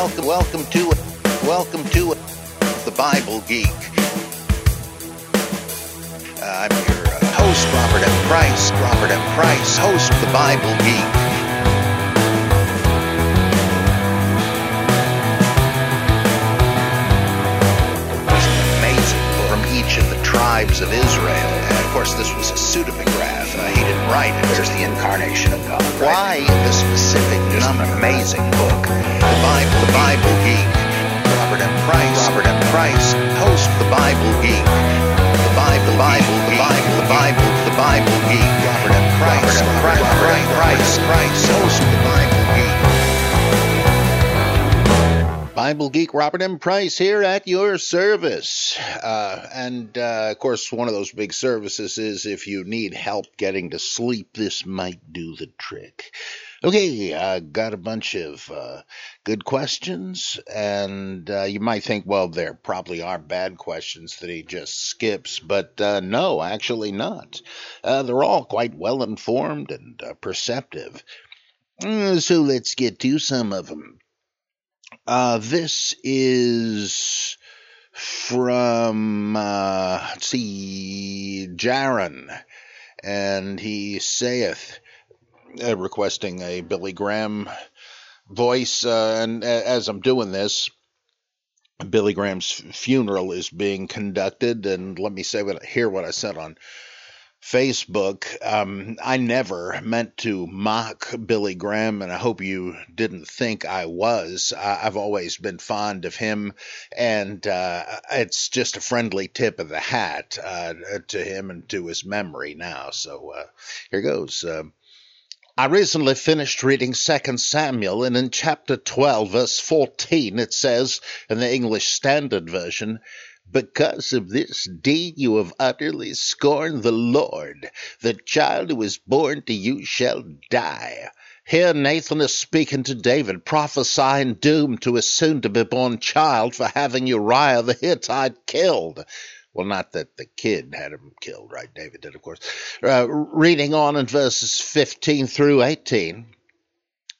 Welcome, welcome to welcome to the Bible Geek. Uh, I'm your uh, host, Robert M. Price. Robert M. Price, host of the Bible Geek. Amazing from each of the tribes of Israel. Of course, this was a pseudepigraph. Uh, he didn't write it. There's the incarnation of God. Why the specific, just an amazing book. The Bible, the Bible Geek. Robert M. Price. Robert M. Price, host the Bible Geek. The Bible, the Bible, the Bible, the Bible, the Bible Geek. Robert M. Price. Robert M. Price. Price. Price, host the Bible Bible Geek Robert M. Price here at your service. Uh, and uh, of course, one of those big services is if you need help getting to sleep, this might do the trick. Okay, I got a bunch of uh, good questions, and uh, you might think, well, there probably are bad questions that he just skips, but uh, no, actually not. Uh, they're all quite well informed and perceptive. So let's get to some of them. Uh, this is from, uh, let's see, Jaron, and he saith, uh, requesting a Billy Graham voice, uh, and as I'm doing this, Billy Graham's funeral is being conducted, and let me say what hear what I said on Facebook. Um, I never meant to mock Billy Graham, and I hope you didn't think I was. I, have always been fond of him, and uh, it's just a friendly tip of the hat uh, to him and to his memory now. So uh, here goes. Uh, I recently finished reading 2 Samuel, and in chapter 12, verse 14, it says, in the English Standard Version, because of this deed you have utterly scorned the Lord. The child who is born to you shall die. Here Nathan is speaking to David, prophesying doom to his soon to be born child for having Uriah the Hittite killed. Well, not that the kid had him killed, right? David did, of course. Uh, reading on in verses 15 through 18,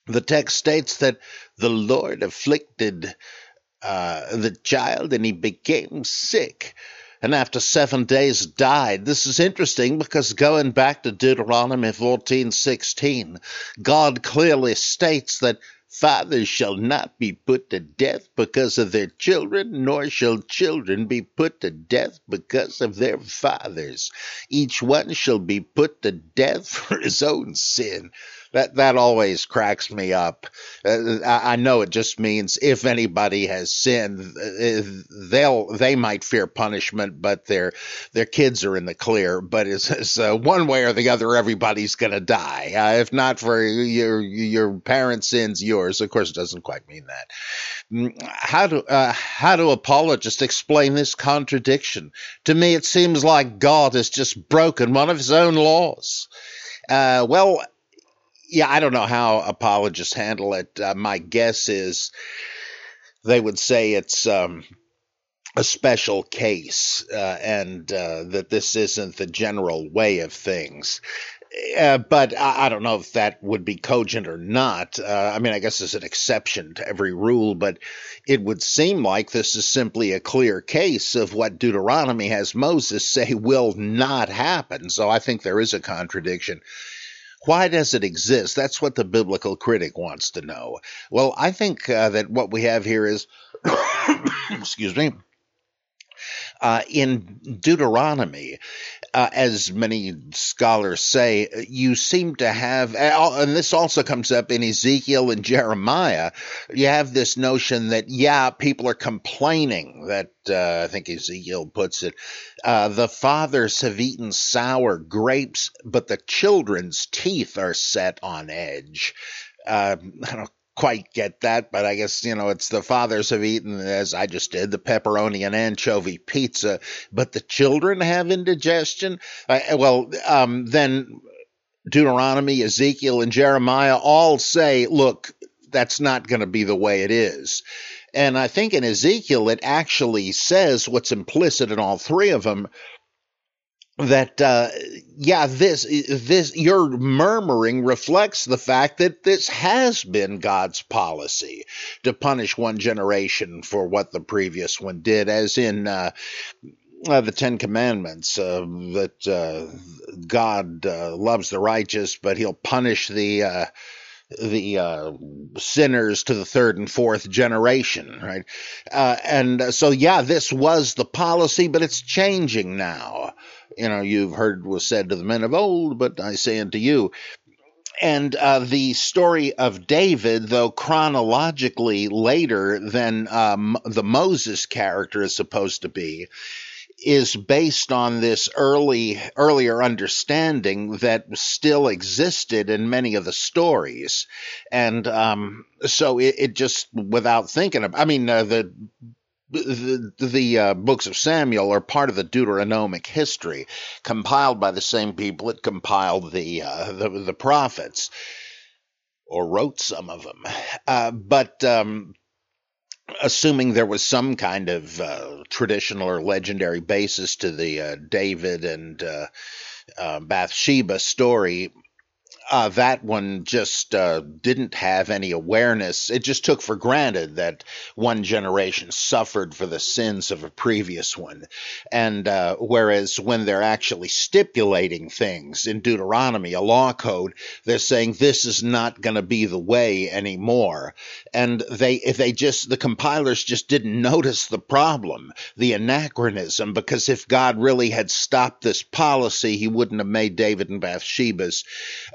the text states that the Lord afflicted uh, the child and he became sick and after seven days died. This is interesting because going back to Deuteronomy 14 16, God clearly states that fathers shall not be put to death because of their children, nor shall children be put to death because of their fathers. Each one shall be put to death for his own sin that that always cracks me up. Uh, I, know it just means if anybody has sinned, uh, they'll they might fear punishment, but their their kids are in the clear. But it's, it's uh, one way or the other, everybody's gonna die. Uh, if not for your your parents' sins, yours. Of course, it doesn't quite mean that. Mm, how do uh, how do apologists explain this contradiction? To me, it seems like God has just broken one of His own laws. Uh, well, yeah, I don't know how apologists handle it. Uh, my guess is they would say it's um, a special case uh, and uh, that this isn't the general way of things. Uh, but I, I, don't know if that would be cogent or not. Uh, I mean, I guess there's an exception to every rule, but it would seem like this is simply a clear case of what Deuteronomy has Moses say will not happen. So I think there is a contradiction why does it exist? That's what the biblical critic wants to know. Well, I think uh, that what we have here is, excuse me, uh, in Deuteronomy, uh, as many scholars say, you seem to have, and this also comes up in Ezekiel and Jeremiah, you have this notion that, yeah, people are complaining that, uh, I think Ezekiel puts it, uh, the fathers have eaten sour grapes, but the children's teeth are set on edge. Uh, I don't quite get that, but I guess, you know, it's the fathers have eaten, as I just did, the pepperoni and anchovy pizza, but the children have indigestion. Uh, well, um, then Deuteronomy, Ezekiel, and Jeremiah all say, look, that's not going to be the way it is. And I think in Ezekiel, it actually says what's implicit in all three of them that uh, yeah this this your murmuring reflects the fact that this has been God's policy to punish one generation for what the previous one did as in uh, uh, the Ten Commandments uh, that uh, God uh, loves the righteous but he'll punish the the uh, sinners to the third and fourth generation, right? Uh, and so, yeah, this was the policy, but it's changing now you know, you've heard was said to the men of old, but I say unto you. And uh, the story of David, though chronologically later than um, the Moses character is supposed to be, is based on this early earlier understanding that still existed in many of the stories and um, so it, it, just without thinking of i mean uh, the the, the uh, books of Samuel are part of the Deuteronomic history, compiled by the same people that compiled the uh, the, the, prophets, or wrote some of them. Uh, but um, assuming there was some kind of uh, traditional or legendary basis to the uh, David and uh, Bathsheba story, uh, that one just uh, didn't have any awareness. It just took for granted that one generation suffered for the sins of a previous one. And uh, whereas when they're actually stipulating things in Deuteronomy, a law code, they're saying this is not going to be the way anymore. And they, if they just, the compilers just didn't notice the problem, the anachronism, because if God really had stopped this policy, he wouldn't have made David and Bathsheba's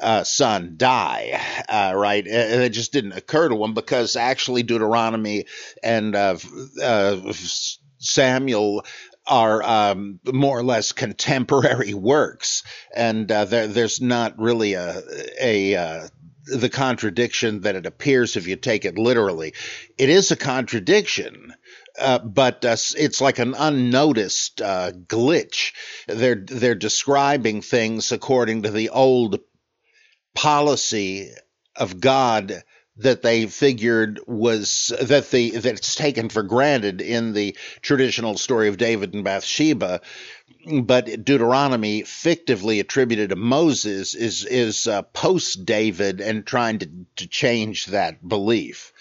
uh, son die, uh, right? It just didn't occur to him because actually Deuteronomy and uh, uh, Samuel are um, more or less contemporary works, and uh, there, there's not really a, a uh, the contradiction that it appears if you take it literally. It is a contradiction. Uh, but uh, it's like an unnoticed uh, glitch. They're they're describing things according to the old policy of God that they figured was that the that's taken for granted in the traditional story of David and Bathsheba, but Deuteronomy fictively attributed to Moses is is uh, post David and trying to to change that belief.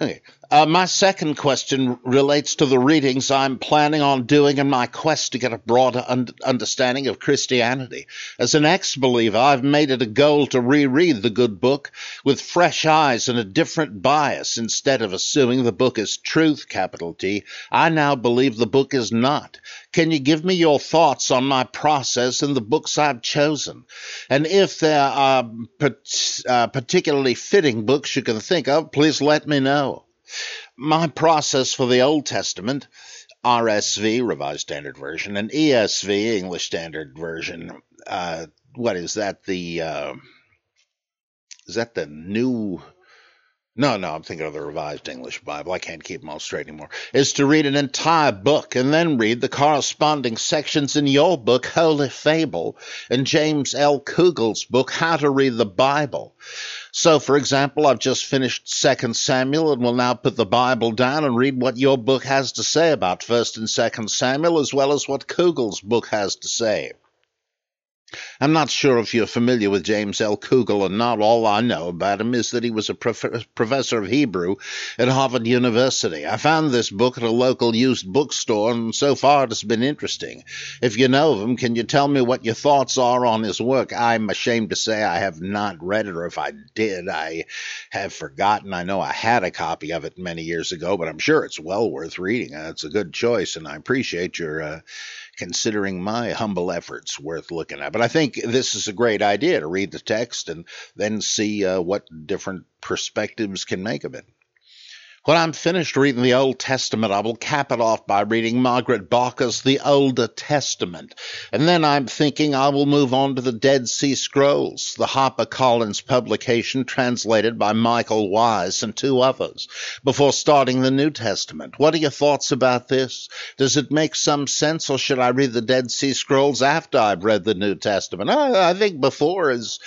Okay. Uh, my second question relates to the readings I'm planning on doing in my quest to get a broader un- understanding of Christianity. As an ex believer, I've made it a goal to reread the good book with fresh eyes and a different bias. Instead of assuming the book is truth, capital T, I now believe the book is not. Can you give me your thoughts on my process and the books I've chosen? And if there are uh, particularly fitting books you can think of, please let me know. My process for the Old Testament, RSV, Revised Standard Version, and ESV, English Standard Version, uh, what is that? The uh, is that the new no, no, I'm thinking of the Revised English Bible. I can't keep them all straight anymore. Is to read an entire book and then read the corresponding sections in your book, Holy Fable, and James L. Kugel's book, How to Read the Bible. So, for example, I've just finished Second Samuel and will now put the Bible down and read what your book has to say about First and Second Samuel, as well as what Kugel's book has to say. I'm not sure if you're familiar with James L. Kugel or not. All I know about him is that he was a prof- professor of Hebrew at Harvard University. I found this book at a local used bookstore, and so far it has been interesting. If you know of him, can you tell me what your thoughts are on his work? I'm ashamed to say I have not read it, or if I did, I have forgotten. I know I had a copy of it many years ago, but I'm sure it's well worth reading. It's a good choice, and I appreciate your. Uh, considering my humble efforts worth looking at. But I think this is a great idea to read the text and then see uh, what different perspectives can make of it. When I'm finished reading the Old Testament, I will cap it off by reading Margaret Barker's The Older Testament. And then I'm thinking I will move on to the Dead Sea Scrolls, the HarperCollins publication translated by Michael Wise and two others, before starting the New Testament. What are your thoughts about this? Does it make some sense, or should I read the Dead Sea Scrolls after I've read the New Testament? I, I think before is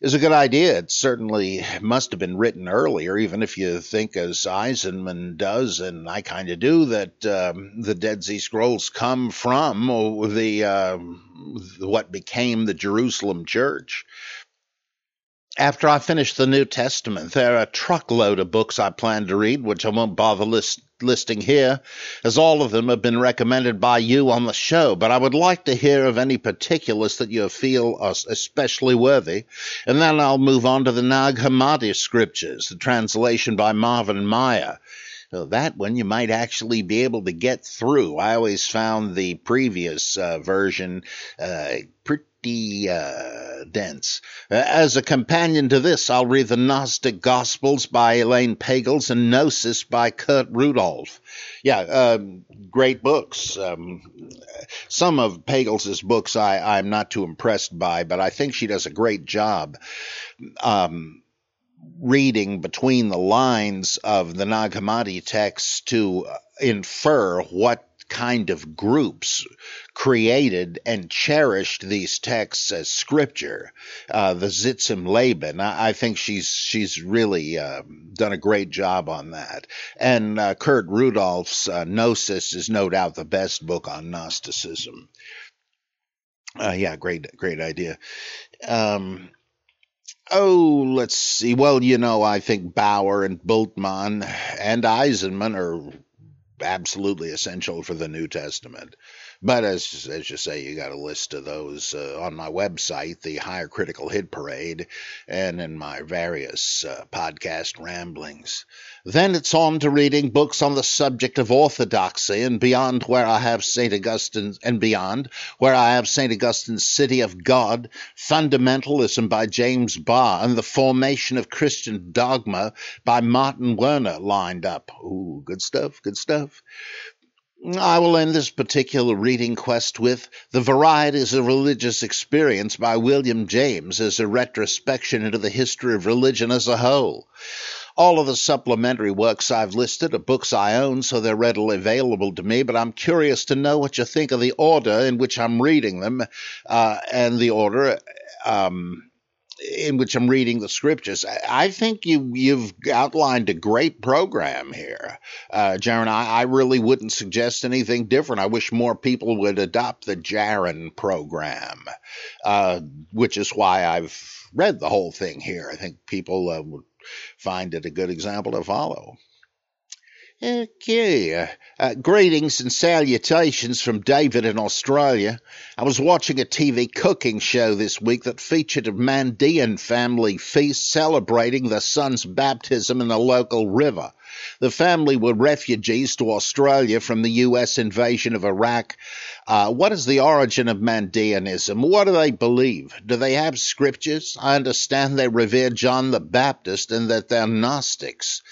is a good idea. It certainly must have been written earlier, even if you think, as Eisenman does, and I kind of do, that um, the Dead Sea Scrolls come from the uh, what became the Jerusalem Church. After I finish the New Testament, there are a truckload of books I plan to read, which I won't bother list, listing here, as all of them have been recommended by you on the show. But I would like to hear of any particulars that you feel are especially worthy, and then I'll move on to the Nag Hammadi scriptures, the translation by Marvin Meyer. So that one you might actually be able to get through. I always found the previous uh, version uh, pretty pretty uh, dense. As a companion to this, I'll read the Gnostic Gospels by Elaine Pagels and Gnosis by Kurt Rudolph. Yeah, uh, great books. Um, some of Pagels' books I, I'm not too impressed by, but I think she does a great job. Um, reading between the lines of the Nag Hammadi text to infer what kind of groups created and cherished these texts as scripture. Uh, the Sitz im Leben, I, I, think she's she's really uh, done a great job on that. And uh, Kurt Rudolph's uh, Gnosis is no doubt the best book on Gnosticism. Uh, yeah, great great idea. Um, Oh, let's see. Well, you know, I think Bauer and Bultmann and Eisenman are absolutely essential for the New Testament. But as as you say, you got a list of those uh, on my website, the Higher Critical Hit Parade, and in my various uh, podcast ramblings. Then it's on to reading books on the subject of orthodoxy and beyond, where I have St. Augustine, and beyond, where I have St. Augustine's City of God, Fundamentalism by James Barr, and The Formation of Christian Dogma by Martin Werner lined up. Ooh, good stuff, good stuff. I will end this particular reading quest with The Varieties of Religious Experience by William James as a retrospection into the history of religion as a whole. All of the supplementary works I've listed are books I own, so they're readily available to me, but I'm curious to know what you think of the order in which I'm reading them uh, and the order. Um, in which I'm reading the scriptures. I think you you've outlined a great program here, uh, Jaron. I, I really wouldn't suggest anything different. I wish more people would adopt the Jaron program, uh, which is why I've read the whole thing here. I think people uh, would find it a good example to follow. Okay. Uh, greetings and salutations from David in Australia. I was watching a TV cooking show this week that featured a Mandean family feast celebrating the son's baptism in a local river. The family were refugees to Australia from the U.S. invasion of Iraq. Uh, what is the origin of Mandeanism? What do they believe? Do they have scriptures? I understand they revere John the Baptist and that they're Gnostics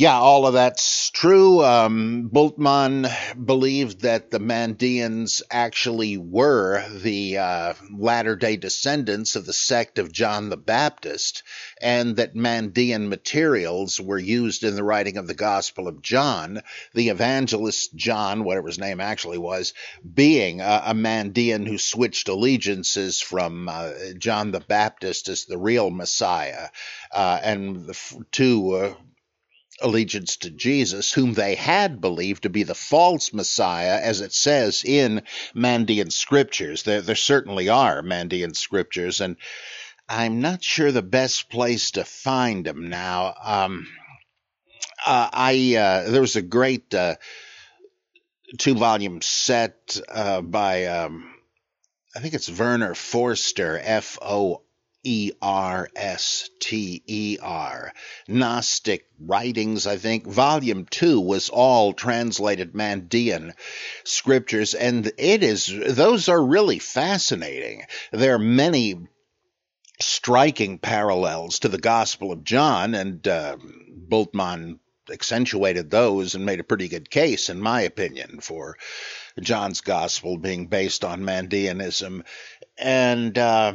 yeah, all of that's true. Um, Bultmann believed that the Mandeans actually were the uh, latter day descendants of the sect of John the Baptist, and that Mandean materials were used in the writing of the Gospel of John, the evangelist John, whatever his name actually was, being a, a Mandean who switched allegiances from uh, John the Baptist as the real Messiah, uh, and the, to uh, allegiance to Jesus, whom they had believed to be the false Messiah, as it says in Mandean scriptures. There, there certainly are Mandean scriptures, and I'm not sure the best place to find them now. Um, uh, I uh, there was a great uh, two volume set uh, by um, I think it's Werner Foerster F O E R S T E R. Gnostic Writings, I think. Volume 2 was all translated Mandean scriptures, and it is, those are really fascinating. There are many striking parallels to the Gospel of John, and uh, Bultmann accentuated those and made a pretty good case, in my opinion, for John's Gospel being based on Mandeanism. And uh,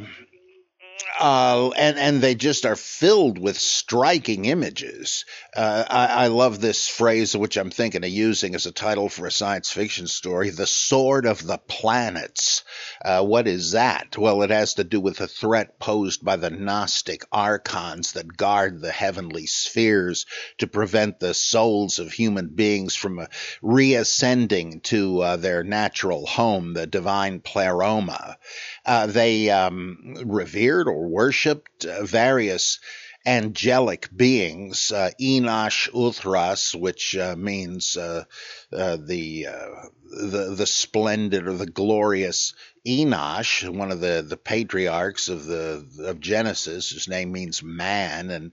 uh, and and they just are filled with striking images. Uh, I, I, love this phrase, which I'm thinking of using as a title for a science fiction story: "The Sword of the Planets." Uh, what is that? Well, it has to do with the threat posed by the Gnostic archons that guard the heavenly spheres to prevent the souls of human beings from uh, reascending to uh, their natural home, the divine pleroma. Uh, they um, revered or worshipped uh, various angelic beings, uh, Enosh Uthras, which uh, means uh, uh the, uh, the the splendid or the glorious Enosh, one of the, the patriarchs of the of Genesis. His name means man, and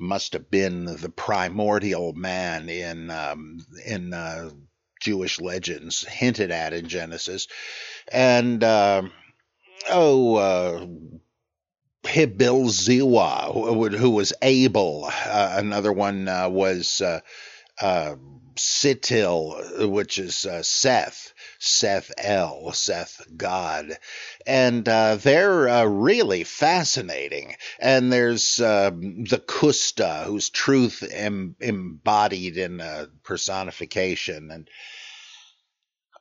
must have been the primordial man in um, in Jewish legends hinted at in Genesis, and oh, uh, Hibil Ziwa, who, who, was Abel. Uh, another one uh, was uh, uh, Sitil, which is uh, Seth. Seth El, Seth God. And uh, they're really fascinating. And there's the Kusta, whose truth em- embodied in a personification. And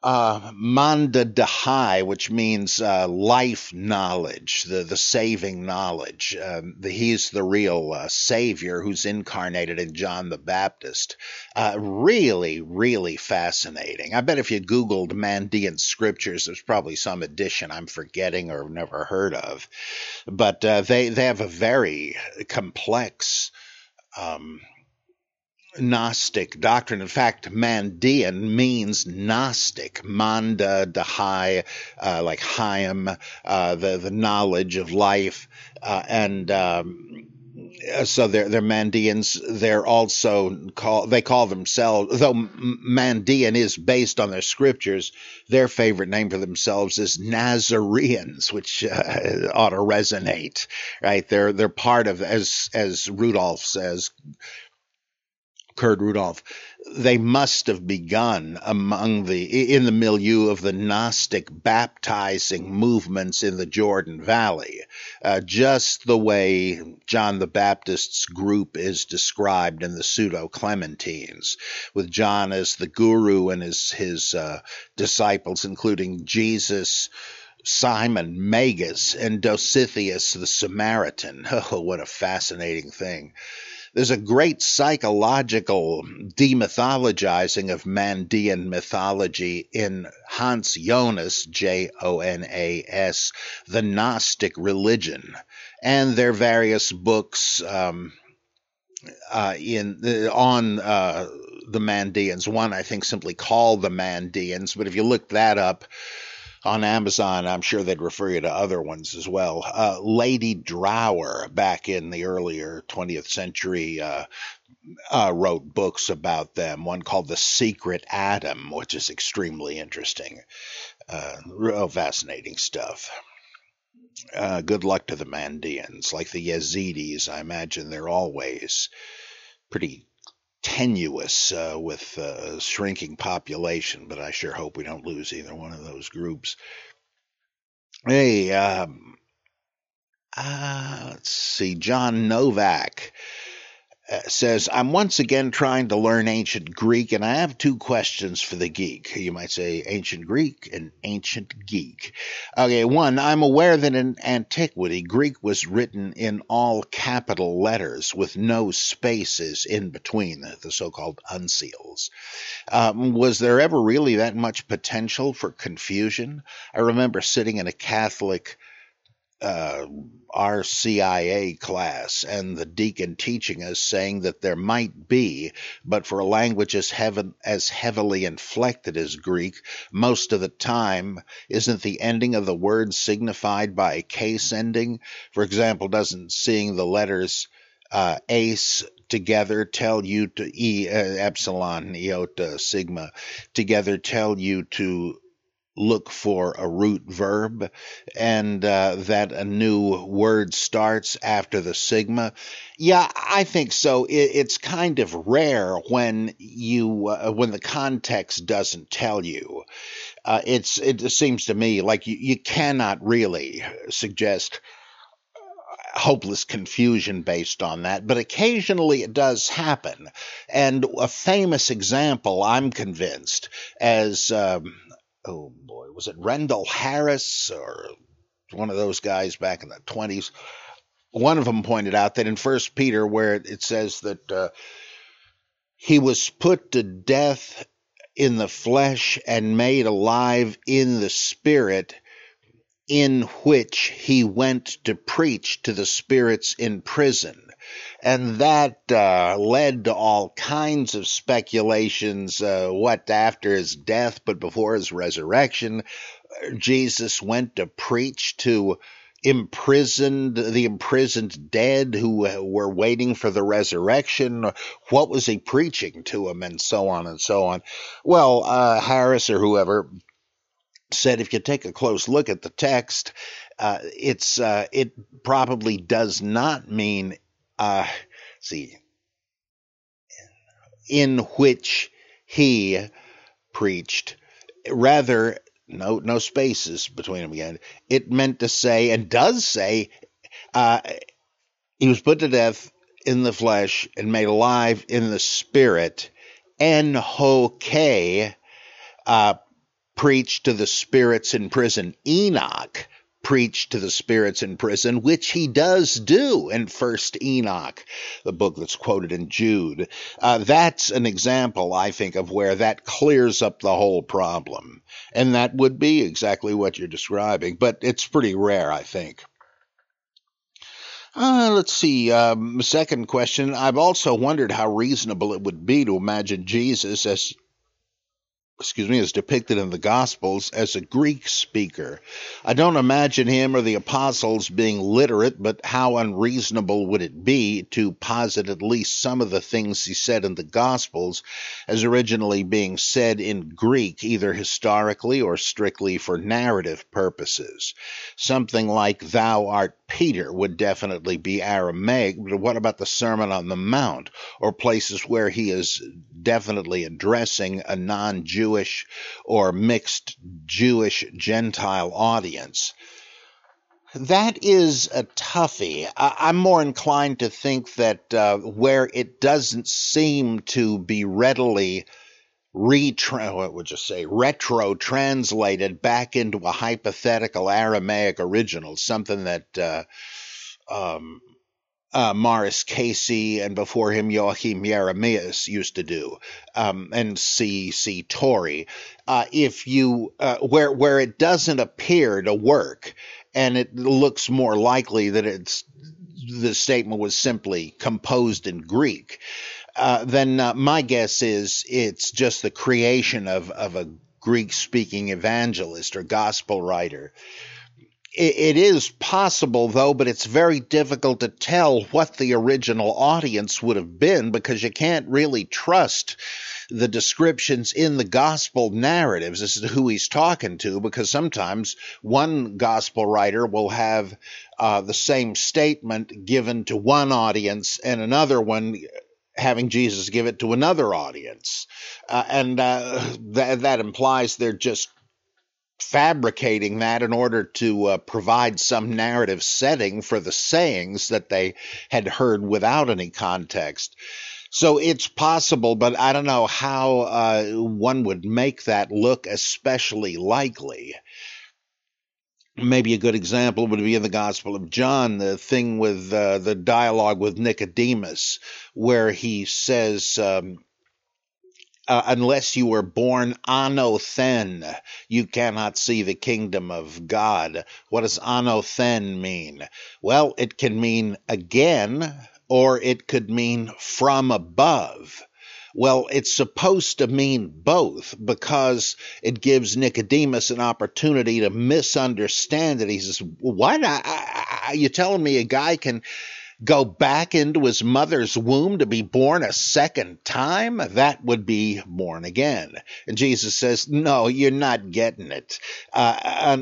uh, Manda Dahai, which means uh, life knowledge, the, the saving knowledge. Um, the, he's the real uh, savior who's incarnated in John the Baptist. Uh, really, really fascinating. I bet if you Googled Mandean scriptures, there's probably some edition I'm forgetting or never heard of. But uh, they, they have a very complex. Um, Gnostic doctrine. In fact, Mandean means Gnostic. Manda, Dahai, uh, like Chaim, uh, the the knowledge of life, uh, and um, so they're they're Mandeans. They're also call they call themselves though Mandean is based on their scriptures. Their favorite name for themselves is Nazareans, which uh, ought to resonate, right? They're they're part of as as Rudolph says Kurt Rudolph, they must have begun among the in the milieu of the Gnostic baptizing movements in the Jordan Valley, uh, just the way John the Baptist's group is described in the Pseudo Clementines, with John as the guru and his his uh, disciples, including Jesus. Simon Magus and Dositheus the Samaritan. Oh, what a fascinating thing. There's a great psychological demythologizing of Mandean mythology in Hans Jonas, J O N A S, The Gnostic Religion, and their various books um, uh, in on uh, the Mandeans. One I think simply called the Mandeans, but if you look that up, on Amazon. I'm sure they'd refer you to other ones as well. Uh, Lady Drower, back in the earlier 20th century, uh, uh, wrote books about them. One called The Secret Adam, which is extremely interesting. Uh, real fascinating stuff. Uh, good luck to the Mandeans. Like the Yazidis, I imagine they're always pretty tenuous uh, with a shrinking population, but I sure hope we don't lose either one of those groups. Hey, um, uh, let's see, John Novak uh, says, I'm once again trying to learn ancient Greek, and I have two questions for the geek. You might say ancient Greek and ancient geek. Okay, one, I'm aware that in antiquity, Greek was written in all capital letters with no spaces in between, the so called uncials. Um, was there ever really that much potential for confusion? I remember sitting in a Catholic uh, RCIA class and the deacon teaching us saying that there might be, but for a language as, heaven, as heavily inflected as Greek, most of the time, isn't the ending of the word signified by a case ending? For example, doesn't seeing the letters uh, ace together tell you to e uh, epsilon iota sigma together tell you to look for a root verb and uh, that a new word starts after the sigma. Yeah i think so. It, it's kind of rare when you uh, when the context doesn't tell you. Uh, it's it seems to me like you, you cannot really suggest hopeless confusion based on that, but occasionally it does happen. And a famous example, I'm convinced, as um, oh boy, was it Rendel Harris or one of those guys back in the 20s? One of them pointed out that in First Peter, where it says that uh, he was put to death in the flesh and made alive in the spirit, in which he went to preach to the spirits in prison and that uh, led to all kinds of speculations. Uh, what after his death, but before his resurrection, Jesus went to preach to imprisoned the imprisoned dead who were waiting for the resurrection what was he preaching to them and so on and so on well uh, harris or whoever said if you take a close look at the text uh, it's uh, it probably does not mean uh, see, in which he preached. Rather, no no spaces between them again. It meant to say and does say uh, he was put to death in the flesh and made alive in the spirit. En ho uh, preached to the spirits in prison. Enoch preach to the spirits in prison, which he does do in First Enoch, the book that's quoted in Jude. Uh, that's an example, I think, of where that clears up the whole problem. And that would be exactly what you're describing, but it's pretty rare, I think. Uh, let's see. Um, second question. I've also wondered how reasonable it would be to imagine Jesus as excuse me, is depicted in the Gospels as a Greek speaker. I don't imagine him or the apostles being literate, but how unreasonable would it be to posit at least some of the things he said in the Gospels as originally being said in Greek, either historically or strictly for narrative purposes? Something like, Thou art Peter would definitely be Aramaic, but what about the Sermon on the Mount, or places where he is definitely addressing a non Jewish or mixed Jewish Gentile audience. That is a toughie. I, am more inclined to think that uh, where it doesn't seem to be readily retra- what would you say retro translated back into a hypothetical Aramaic original, something that uh, um, uh, Maurice Casey and before him Joachim Jeremias used to do, um, and C. C. Torrey. Uh, if you uh, where where it doesn't appear to work, and it looks more likely that it's the statement was simply composed in Greek, uh, then uh, my guess is it's just the creation of of a Greek speaking evangelist or gospel writer. It is possible, though, but it's very difficult to tell what the original audience would have been because you can't really trust the descriptions in the gospel narratives. As to who he's talking to because sometimes one gospel writer will have uh, the same statement given to one audience and another one having Jesus give it to another audience. Uh, and uh, th- that implies they're just fabricating that in order to uh, provide some narrative setting for the sayings that they had heard without any context. So it's possible, but I don't know how uh, one would make that look especially likely. Maybe a good example would be in the Gospel of John, the thing with uh, the dialogue with Nicodemus, where he says, um, uh, unless you were born anothen, you cannot see the kingdom of God. What does anothen mean? Well, it can mean again, or it could mean from above. Well, it's supposed to mean both because it gives Nicodemus an opportunity to misunderstand it. He says, What? I, I, I, you telling me a guy can go back into his mother's womb to be born a second time, that would be born again. And Jesus says, No, you're not getting it. Uh,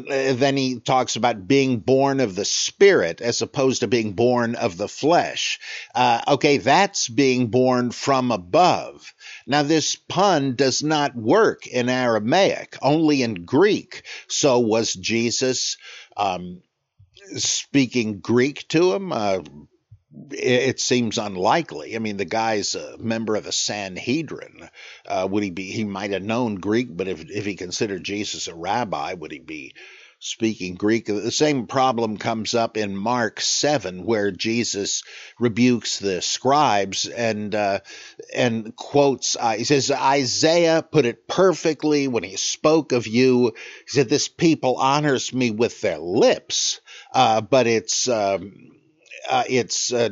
and then he talks about being born of the Spirit as opposed to being born of the flesh. Uh, okay, that's being born from above. Now, this pun does not work in Aramaic, only in Greek. So was Jesus. Um, speaking Greek to him, uh, it seems unlikely. I mean, the guy's a member of the Sanhedrin. Uh, would he be? He might have known Greek, but if if he considered Jesus a rabbi, would he be speaking Greek? The same problem comes up in Mark seven, where Jesus rebukes the scribes and uh, and quotes. Uh, he says Isaiah put it perfectly when he spoke of you. He said, "This people honors me with their lips, uh, but it's." Um, uh, it's uh,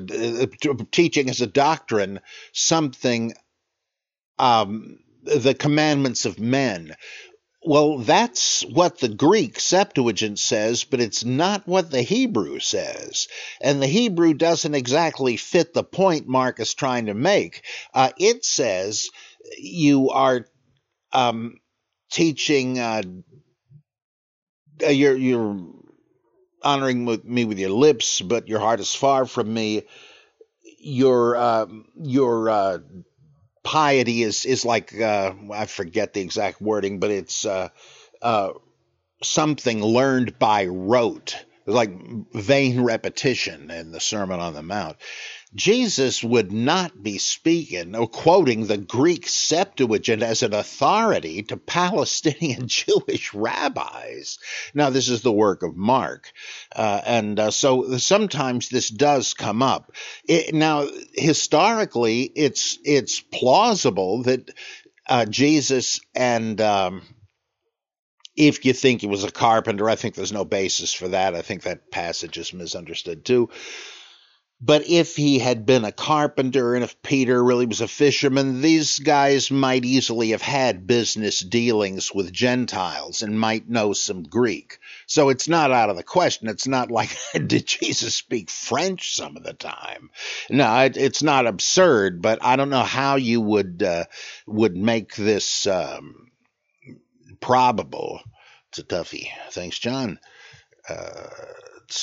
teaching as a doctrine something um, the commandments of men. Well, that's what the Greek Septuagint says, but it's not what the Hebrew says. And the Hebrew doesn't exactly fit the point Mark is trying to make. Uh, it says you are um, teaching, uh, you're, you're honoring me with your lips, but your heart is far from me. Your uh, your uh, piety is is like uh, I forget the exact wording, but it's uh, uh, something learned by rote. Like vain repetition in the Sermon on the Mount. Jesus would not be speaking or quoting the Greek Septuagint as an authority to Palestinian Jewish rabbis. Now, this is the work of Mark. Uh, and uh, so sometimes this does come up. It, now, historically, it's, it's plausible that uh, Jesus and. Um, if you think he was a carpenter, I think there's no basis for that. I think that passage is misunderstood too. But if he had been a carpenter and if Peter really was a fisherman, these guys might easily have had business dealings with Gentiles and might know some Greek. So it's not out of the question. It's not like, did Jesus speak French some of the time? No, it, it's not absurd, but I don't know how you would, uh, would make this um, probable. It's a toughie. Thanks, John. Uh,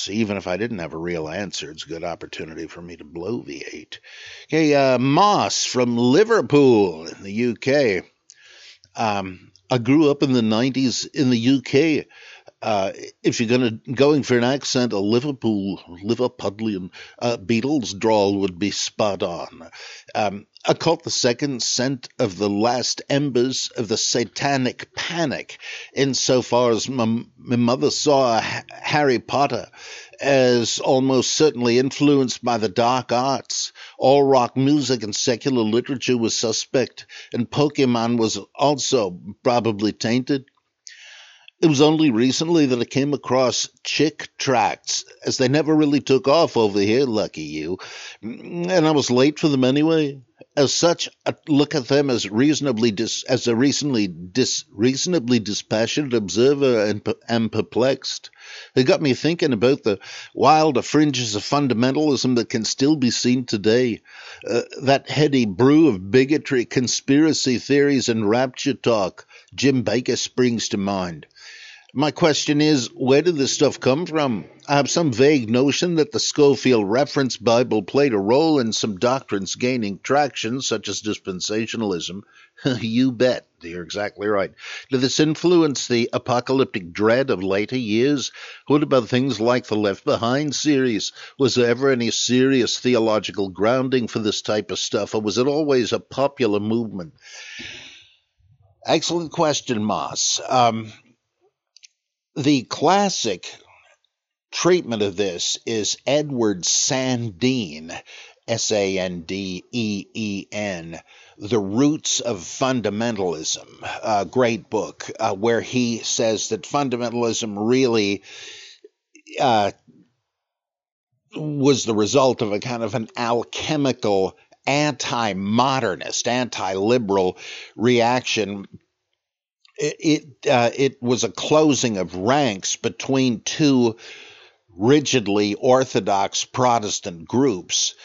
even if I didn't have a real answer, it's a good opportunity for me to bloviate. Okay, uh, Moss from Liverpool in the UK. Um, I grew up in the 90s in the UK uh, if you're going to going for an accent, a Liverpool Liverpudlian uh, Beatles drawl would be spot on. Um, I caught the second scent of the last embers of the satanic panic, insofar as my, my mother saw Harry Potter as almost certainly influenced by the dark arts. All rock music and secular literature was suspect, and Pokemon was also probably tainted. It was only recently that I came across chick tracts, as they never really took off over here, lucky you. And I was late for them anyway. As such, I look at them as reasonably dis, as a recently dis, reasonably dispassionate observer and, and perplexed. It got me thinking about the wilder fringes of fundamentalism that can still be seen today. Uh, that heady brew of bigotry, conspiracy theories, and rapture talk. Jim Bakker springs to mind. My question is, where did this stuff come from? I have some vague notion that the Scofield Reference Bible played a role in some doctrines gaining traction, such as dispensationalism. you bet. You're exactly right. Did this influence the apocalyptic dread of later years? What about things like the Left Behind series? Was there ever any serious theological grounding for this type of stuff, or was it always a popular movement? Excellent question, Moss. Um, the classic treatment of this is Edward Sandeen. S A N D E E N, The Roots of Fundamentalism, a great book uh, where he says that fundamentalism really uh, was the result of a kind of an alchemical anti modernist, anti liberal reaction. It, uh, it was a closing of ranks between two rigidly orthodox Protestant groups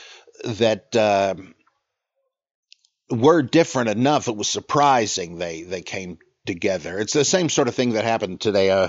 that uh, were different enough. It was surprising they they came together. It's the same sort of thing that happened today. Uh,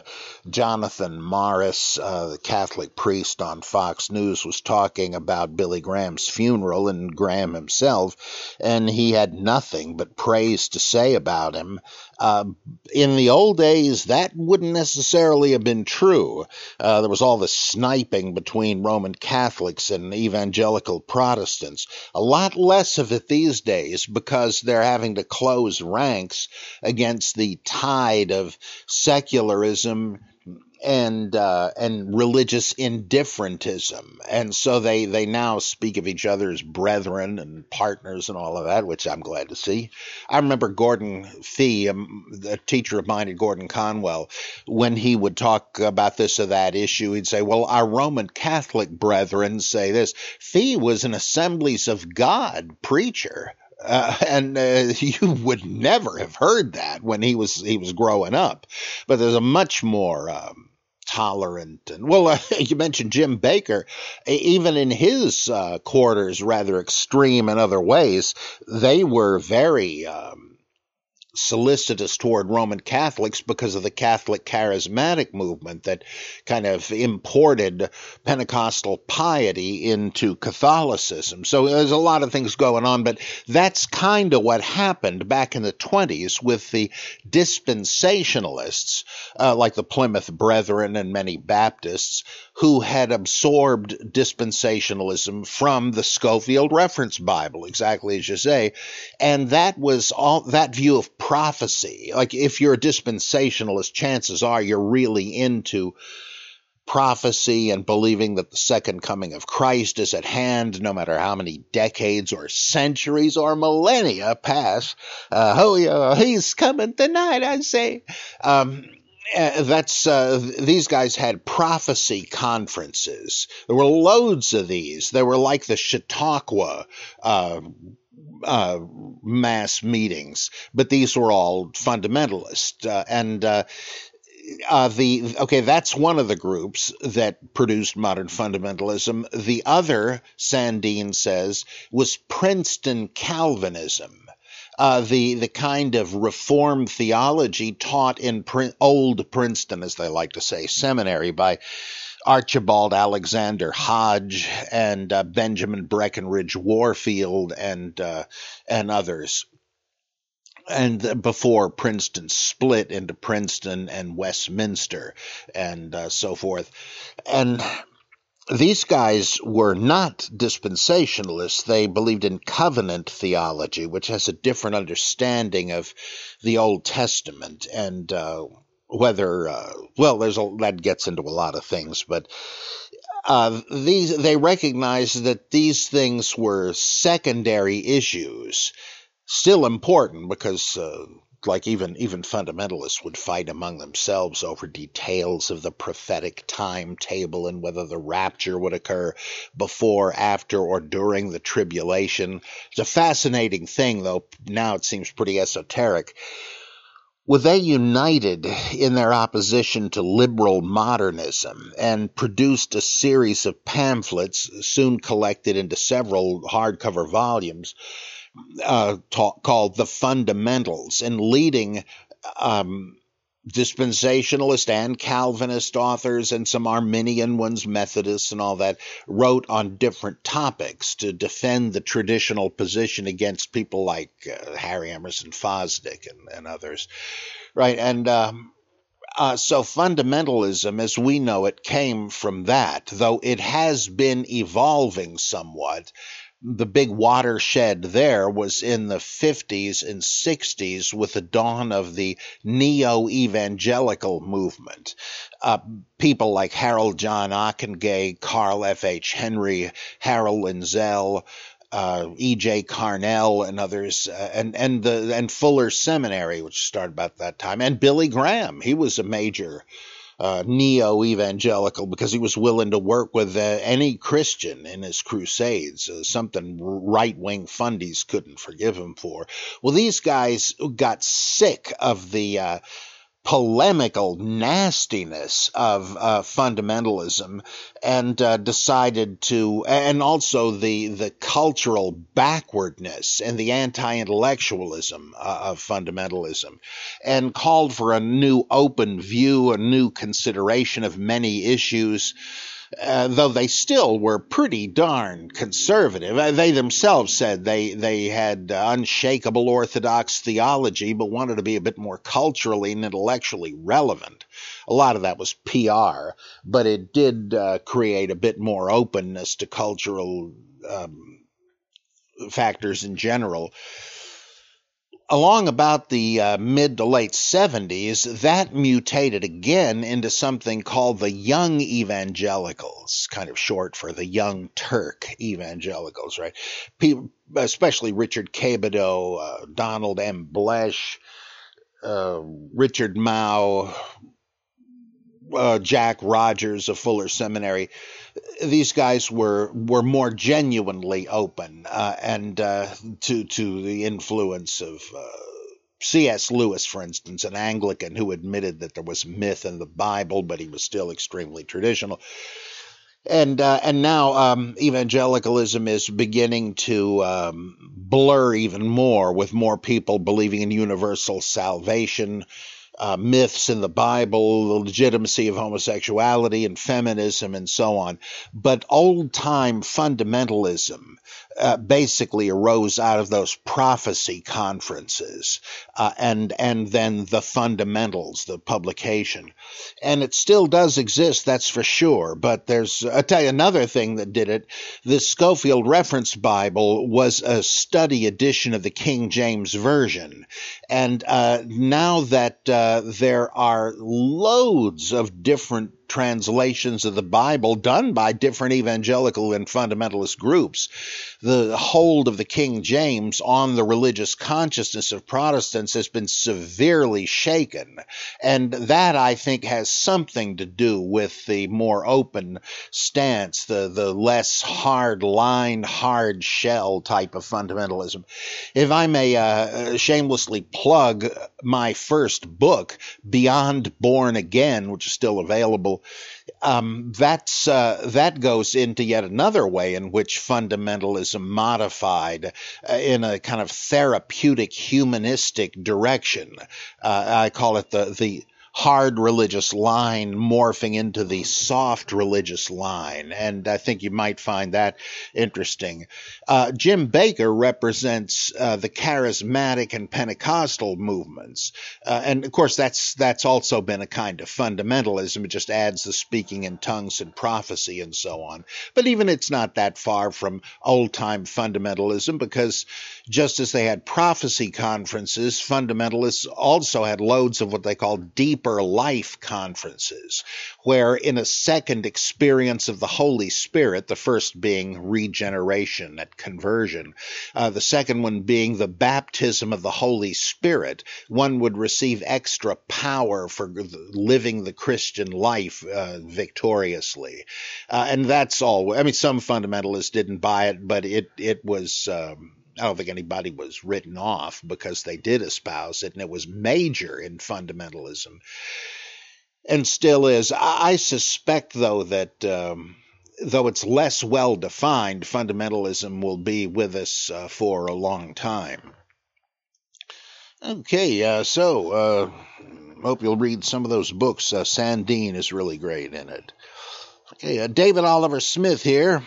Jonathan Morris, uh, the Catholic priest on Fox News, was talking about Billy Graham's funeral and Graham himself, and he had nothing but praise to say about him. Uh, in the old days, that wouldn't necessarily have been true. Uh, there was all this sniping between Roman Catholics and evangelical Protestants. A lot less of it these days because they're having to close ranks against the tide of secularism and uh, and religious indifferentism, and so they they now speak of each other as brethren and partners and all of that, which I'm glad to see. I remember Gordon Fee, um, a teacher of mine at Gordon Conwell, when he would talk about this or that issue, he'd say, "Well, our Roman Catholic brethren say this." Fee was an Assemblies of God preacher. Uh, and uh, you would never have heard that when he was he was growing up, but there's a much more um, tolerant and well uh, you mentioned jim Bakker. even in his uh, quarters rather extreme in other ways they were very um, solicitous toward Roman Catholics because of the Catholic charismatic movement that kind of imported Pentecostal piety into Catholicism. So there's a lot of things going on, but that's kind of what happened back in the 20s with the dispensationalists, uh, like the Plymouth Brethren and many Baptists, who had absorbed dispensationalism from the Scofield Reference Bible, exactly as you say. And that was all that view of prophecy. Like if you're a dispensationalist, chances are you're really into prophecy and believing that the second coming of Christ is at hand, no matter how many decades or centuries or millennia pass. Uh, oh, yeah, he's coming tonight, I say. Um, uh, that's uh, these guys had prophecy conferences. There were loads of these. They were like the Chautauqua uh, uh, mass meetings, but these were all fundamentalist. Uh, and uh, uh, the okay, that's one of the groups that produced modern fundamentalism. The other, Sandeen says, was Princeton Calvinism. Uh, the the kind of reform theology taught in old Princeton, as they like to say, seminary by Archibald Alexander Hodge and uh, Benjamin Breckinridge Warfield and uh, and others. And before Princeton split into Princeton and Westminster and uh, so forth. And these guys were not dispensationalists. They believed in covenant theology, which has a different understanding of the Old Testament and uh, whether uh, well there's a that gets into a lot of things but uh, these they recognized that these things were secondary issues still important because uh, like even even fundamentalists would fight among themselves over details of the prophetic timetable and whether the rapture would occur before after or during the tribulation. It's a fascinating thing though. Now it seems pretty esoteric. Well, they united in their opposition to liberal modernism and produced a series of pamphlets, soon collected into several hardcover volumes, uh, ta- called The Fundamentals, and leading um, dispensationalist and Calvinist authors and some Arminian ones, Methodists and all that, wrote on different topics to defend the traditional position against people like uh, Harry Emerson Fosdick and, and, others. Right. And um, Uh, so fundamentalism, as we know it, came from that, though it has been evolving somewhat. The big watershed there was in the 50s and 60s with the dawn of the neo evangelical movement. Uh, people like Harold John Ockenga, Carl F.H. Henry, Harold Lindsell, uh, E.J. Carnell and others, uh, and and the and Fuller Seminary, which started about that time, and Billy Graham. He was a major uh, neo evangelical because he was willing to work with uh, any Christian in his crusades, uh, something right wing fundies couldn't forgive him for. Well, these guys got sick of the uh, polemical nastiness of uh, fundamentalism and uh, decided to and also the the cultural backwardness and the anti-intellectualism uh, of fundamentalism and called for a new open view a new consideration of many issues uh, though they still were pretty darn conservative. Uh, they themselves said they they had unshakable orthodox theology, but wanted to be a bit more culturally and intellectually relevant. A lot of that was PR, but it did uh, create a bit more openness to cultural um, factors in general along about the uh, mid to late 70s, that mutated again into something called the Young Evangelicals, kind of short for the Young Turk Evangelicals, right? People, especially Richard Quebedeaux, uh, Donald M. Bloesch, uh, Richard Mouw, uh, Jack Rogers of Fuller Seminary these guys were were more genuinely open uh, and uh, to to the influence of uh, C.S. Lewis, for instance, an Anglican who admitted that there was myth in the Bible, but he was still extremely traditional. And uh, and now um, evangelicalism is beginning to um, blur even more, with more people believing in universal salvation, uh, myths in the Bible, the legitimacy of homosexuality and feminism, and so on. But old time fundamentalism uh, basically arose out of those prophecy conferences uh, and and then the fundamentals, the publication, and it still does exist, that's for sure. But there's I tell you another thing that did it. The Scofield Reference Bible was a study edition of the King James Version, and uh, now that uh, Uh, there are loads of different translations of the Bible done by different evangelical and fundamentalist groups. The hold of the King James on the religious consciousness of Protestants has been severely shaken. And that, I think, has something to do with the more open stance, the, the less hard line, hard shell type of fundamentalism. If I may uh, shamelessly plug my first book, Beyond Born Again, which is still available um, that's uh, that goes into yet another way in which fundamentalism modified uh, in a kind of therapeutic humanistic direction. Uh, I call it the the hard religious line morphing into the soft religious line. And I think you might find that interesting. Uh, Jim Bakker represents uh, the charismatic and Pentecostal movements. Uh, and of course, that's, that's also been a kind of fundamentalism. It just adds the speaking in tongues and prophecy and so on. But even it's not that far from old time fundamentalism because just as they had prophecy conferences, fundamentalists also had loads of what they call deep deeper life conferences, where in a second experience of the Holy Spirit, the first being regeneration at conversion, uh, the second one being the baptism of the Holy Spirit, one would receive extra power for living the Christian life uh, victoriously. Uh, and that's all. I mean, some fundamentalists didn't buy it, but it, it was. Um, I don't think anybody was written off because they did espouse it, and it was major in fundamentalism, and still is. I, suspect, though, that. Um, though it's less well defined, fundamentalism will be with us uh, for a long time. Okay, uh, so uh, hope you'll read some of those books. Uh, Sandeen is really great in it. Okay, uh, David Oliver Smith here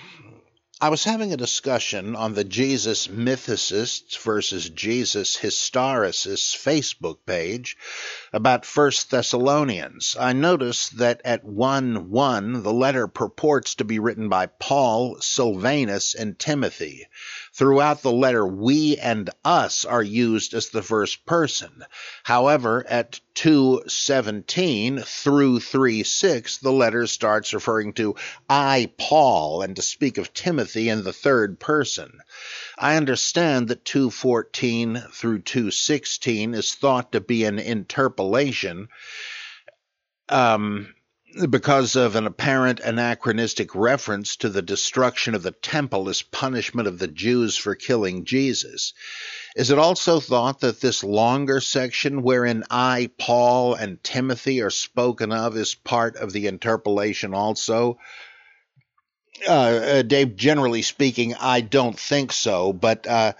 I was having a discussion on the Jesus Mythicists versus Jesus Historicists Facebook page about First Thessalonians. I noticed that at 1 1, the letter purports to be written by Paul, Silvanus, and Timothy. Throughout the letter, we and us are used as the first person. However, at 217 through 3 6, the letter starts referring to I, Paul, and to speak of Timothy in the third person. I understand that 214 through 216 is thought to be an interpolation. Um, because of an apparent anachronistic reference to the destruction of the temple as punishment of the Jews for killing Jesus. Is it also thought that this longer section, wherein I, Paul, and Timothy are spoken of, is part of the interpolation also? Uh, uh, Dave, generally speaking, I don't think so, but uh,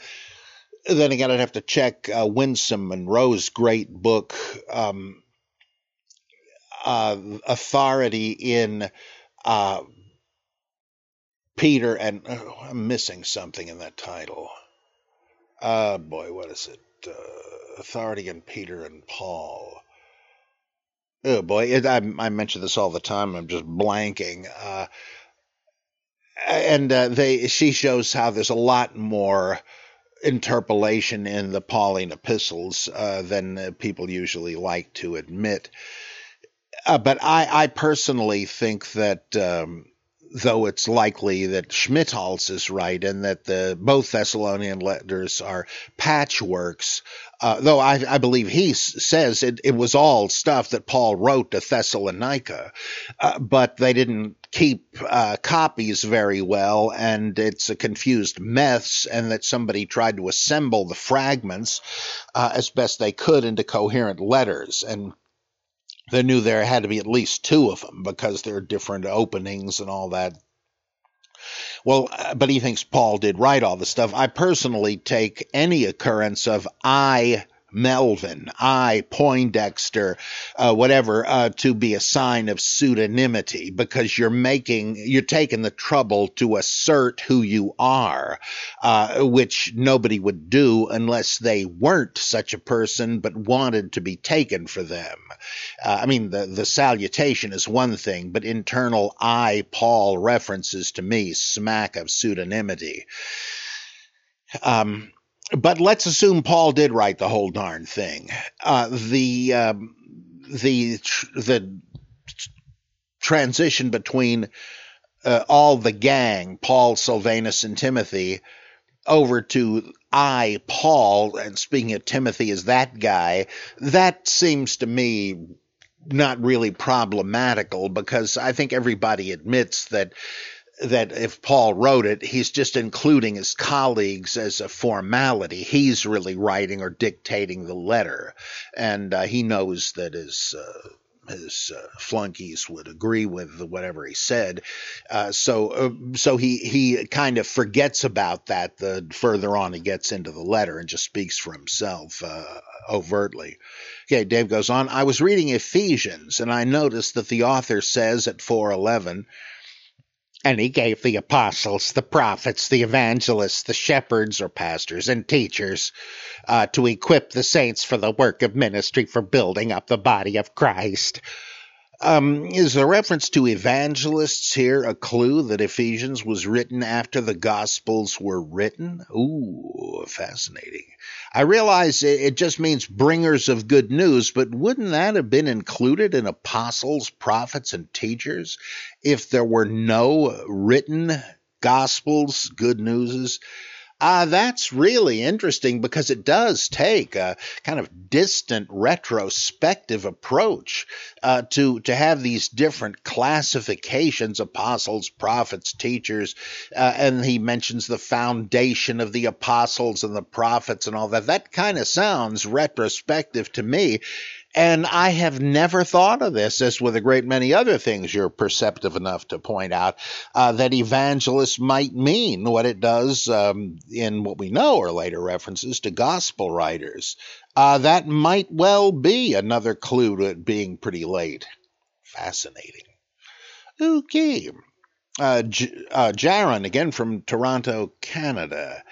then again, I'd have to check uh, Winsome Munro's great book. Um, uh, authority in uh, Peter and oh, I'm missing something in that title. Uh, boy, what is it? Uh, authority in Peter and Paul. Oh boy, it, I, I, mention this all the time. I'm just blanking. Uh, and uh, they, she shows how there's a lot more interpolation in the Pauline epistles uh, than uh, people usually like to admit. Uh, but I, I, personally think that um, though it's likely that Schmithals is right and that the both Thessalonian letters are patchworks, uh, though I, I, believe he says it, it, was all stuff that Paul wrote to Thessalonica, uh, but they didn't keep uh, copies very well, and it's a confused mess, and that somebody tried to assemble the fragments uh, as best they could into coherent letters. And they knew there had to be at least two of them because there are different openings and all that. Well, uh, but he thinks Paul did write all the stuff. I personally take any occurrence of I Melvin, I, Poindexter, uh, whatever, uh, to be a sign of pseudonymity because you're making, you're taking the trouble to assert who you are, uh, which nobody would do unless they weren't such a person but wanted to be taken for them. Uh, I mean, the, the salutation is one thing, but internal I, Paul references to me smack of pseudonymity. Um, but let's assume Paul did write the whole darn thing. Uh, the um, the the transition between uh, all the gang, Paul, Sylvanus, and Timothy, over to I, Paul, and speaking of Timothy as that guy, that seems to me not really problematical because I think everybody admits that that if Paul wrote it, he's just including his colleagues as a formality. He's really writing or dictating the letter, and uh, he knows that his. Uh, his uh, flunkies would agree with whatever he said, uh, so uh, so he he kind of forgets about that the further on he gets into the letter and just speaks for himself uh, overtly. Okay, Dave goes on. I was reading Ephesians and I noticed that the author says at four eleven and he gave the apostles, the prophets, the evangelists, the shepherds or pastors and teachers uh, to equip the saints for the work of ministry for building up the body of Christ. Um, is the reference to evangelists here a clue that Ephesians was written after the Gospels were written? Ooh, fascinating. I realize it just means bringers of good news, but wouldn't that have been included in apostles, prophets, and teachers if there were no written Gospels, good newses? Uh, that's really interesting because it does take a kind of distant retrospective approach uh, to to have these different classifications apostles prophets teachers uh, and he mentions the foundation of the apostles and the prophets and all that. That kind of sounds retrospective to me and I have never thought of this, as with a great many other things you're perceptive enough to point out, uh, that evangelist might mean what it does um, in what we know are later references to gospel writers. Uh, that might well be another clue to it being pretty late. Fascinating. Okay. Uh, J- uh, Jaron, again from Toronto, Canada.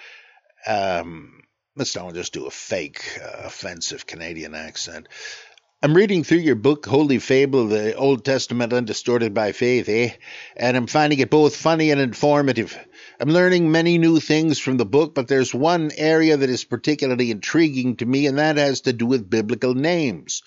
Um, let's not just do a fake, uh, offensive Canadian accent. I'm reading through your book, Holy Fable, the Old Testament Undistorted by Faith, eh? And I'm finding it both funny and informative. I'm learning many new things from the book, but there's one area that is particularly intriguing to me, and that has to do with biblical names.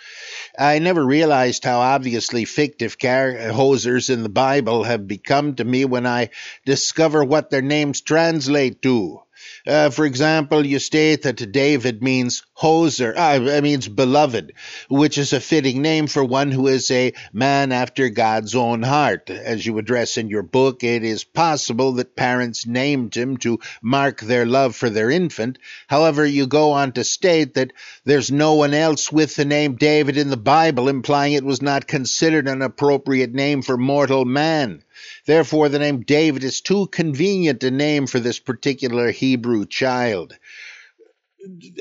I never realized how obviously fictive car- hosers in the Bible have become to me when I discover what their names translate to. Uh, for example, you state that David means hoser, uh, means beloved, which is a fitting name for one who is a man after God's own heart. As you address in your book, it is possible that parents named him to mark their love for their infant. However, you go on to state that there's no one else with the name David in the Bible, implying it was not considered an appropriate name for mortal man. Therefore, the name David is too convenient a name for this particular Hebrew child.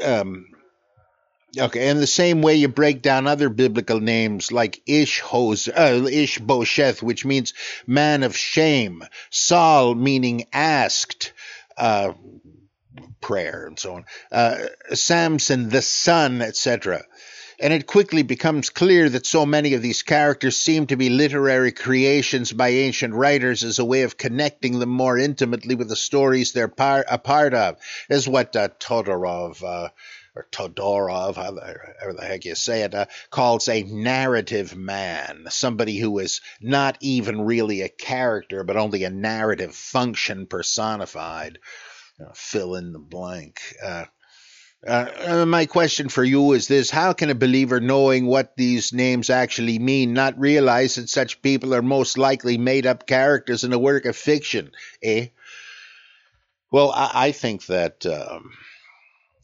Um, okay, in the same way you break down other biblical names like Ishhoz, uh, which means man of shame, Saul, meaning asked, uh, prayer, and so on, uh, Samson, the son, etc and it quickly becomes clear that so many of these characters seem to be literary creations by ancient writers as a way of connecting them more intimately with the stories they're par- a part of, is what uh, Todorov. Uh, or Todorov, however the heck you say it, uh, calls a narrative man, somebody who is not even really a character, but only a narrative function personified. Fill in the blank. Uh, uh, uh, my question for you is this How can a believer, knowing what these names actually mean, not realize that such people are most likely made up characters in a work of fiction? Eh? Well, I, I think that um,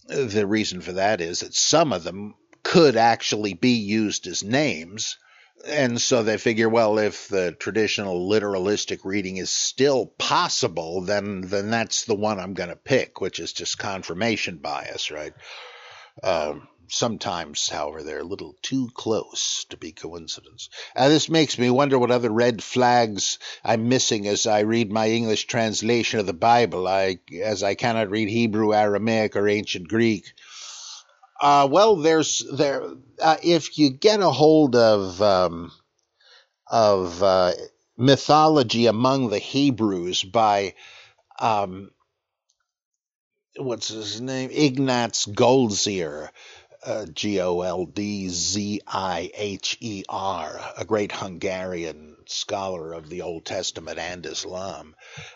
the reason for that is that some of them could actually be used as names and so they figure, well, if the traditional literalistic reading is still possible, then then that's the one I'm going to pick, which is just confirmation bias, right? Um, sometimes, however, they're a little too close to be coincidence. Uh, this makes me wonder what other red flags I'm missing as I read my English translation of the Bible. I, as I cannot read Hebrew, Aramaic, or ancient Greek. Uh, well, there's there. Uh, if you get a hold of um, of uh, mythology among the Hebrews by um, what's his name, Ignatz Goldziher, uh, G O L D Z I H E R, a great Hungarian scholar of the Old Testament and Islam.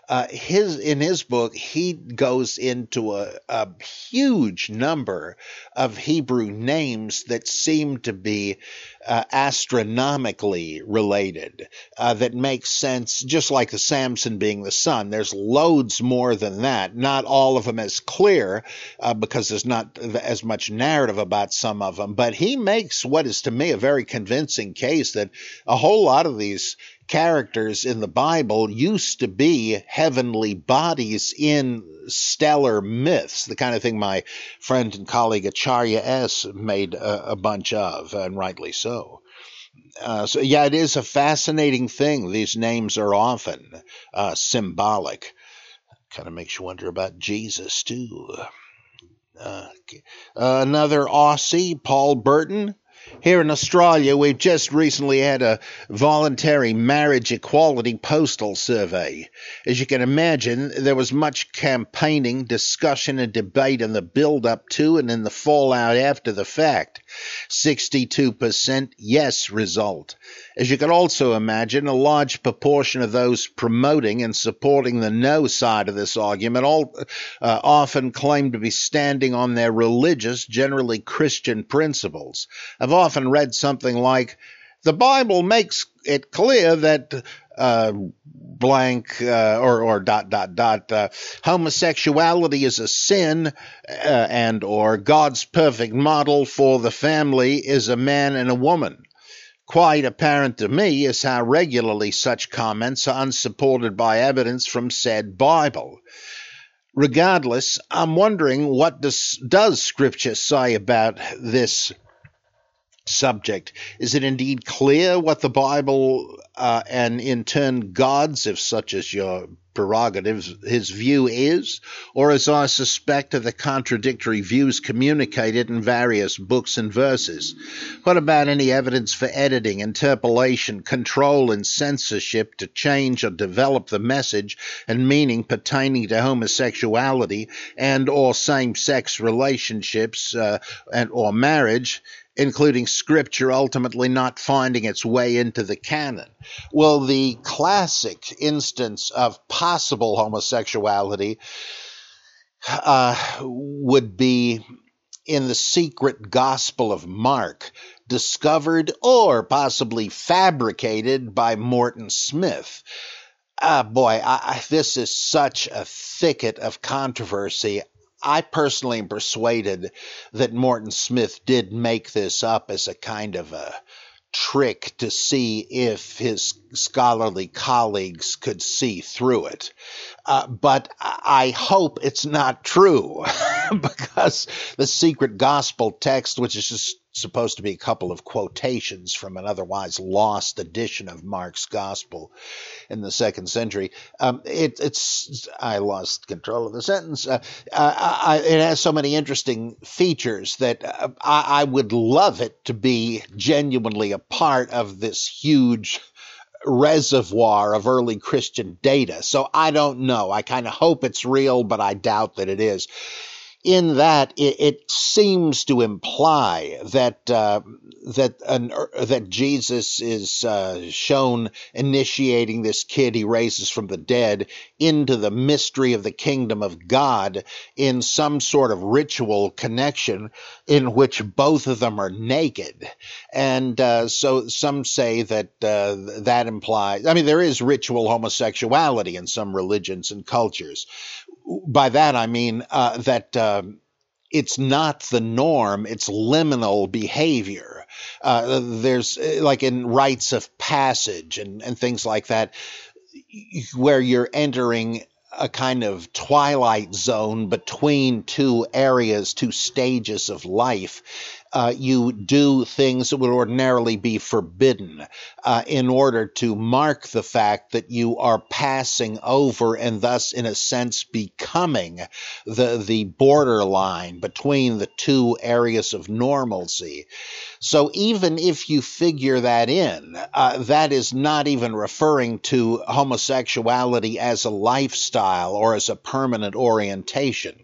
Uh, his in his book, he goes into a, a huge number of Hebrew names that seem to be uh, astronomically related uh, that makes sense, just like the Samson being the sun. There's loads more than that. Not all of them as clear uh, because there's not as much narrative about some of them. But he makes what is to me a very convincing case that a whole lot of these characters in the Bible used to be heavenly bodies in stellar myths, the kind of thing my friend and colleague Acharya S. made a, a bunch of, and rightly so. Uh, so, yeah, it is a fascinating thing. These names are often uh, symbolic. Kind of makes you wonder about Jesus, too. Uh, another Aussie, Paul Burton. Here in Australia, we've just recently had a voluntary marriage equality postal survey. As you can imagine, there was much campaigning, discussion, and debate in the build up to and in the fallout after the fact. 62% yes result. As you can also imagine, a large proportion of those promoting and supporting the no side of this argument all uh, often claim to be standing on their religious, generally Christian principles. I've often read something like, the Bible makes it clear that uh, blank uh, or or dot dot dot uh, homosexuality is a sin uh, and or God's perfect model for the family is a man and a woman. Quite apparent to me is how regularly such comments are unsupported by evidence from said Bible. Regardless, I'm wondering what does, does Scripture say about this subject. Is it indeed clear what the Bible uh, and in turn God's, if such is your prerogative, his view is? Or as I suspect of the contradictory views communicated in various books and verses? What about any evidence for editing, interpolation, control, and censorship to change or develop the message and meaning pertaining to homosexuality and or same-sex relationships uh, and or marriage? Including scripture ultimately not finding its way into the canon. Well, the classic instance of possible homosexuality uh, would be in the secret gospel of Mark, discovered or possibly fabricated by Morton Smith. Ah, boy, I, this is such a thicket of controversy. I personally am persuaded that Morton Smith did make this up as a kind of a trick to see if his scholarly colleagues could see through it. Uh, but I hope it's not true because the secret gospel text, which is just supposed to be a couple of quotations from an otherwise lost edition of Mark's Gospel in the second century. Um, it, it's I lost control of the sentence. Uh, I, it has so many interesting features that uh, I, I would love it to be genuinely a part of this huge reservoir of early Christian data. So I don't know. I kind of hope it's real, but I doubt that it is in that it, it seems to imply that uh, that an, that Jesus is uh, shown initiating this kid he raises from the dead into the mystery of the kingdom of God in some sort of ritual connection in which both of them are naked, and uh, so some say that uh, that implies. I mean, there is ritual homosexuality in some religions and cultures by that I mean uh, that uh, it's not the norm, it's liminal behavior. Uh, there's uh, like in rites of passage and, and things like that, where you're entering a kind of twilight zone between two areas, two stages of life uh, you do things that would ordinarily be forbidden uh, in order to mark the fact that you are passing over and thus, in a sense, becoming the, the borderline between the two areas of normalcy. So even if you figure that in, uh, that is not even referring to homosexuality as a lifestyle or as a permanent orientation.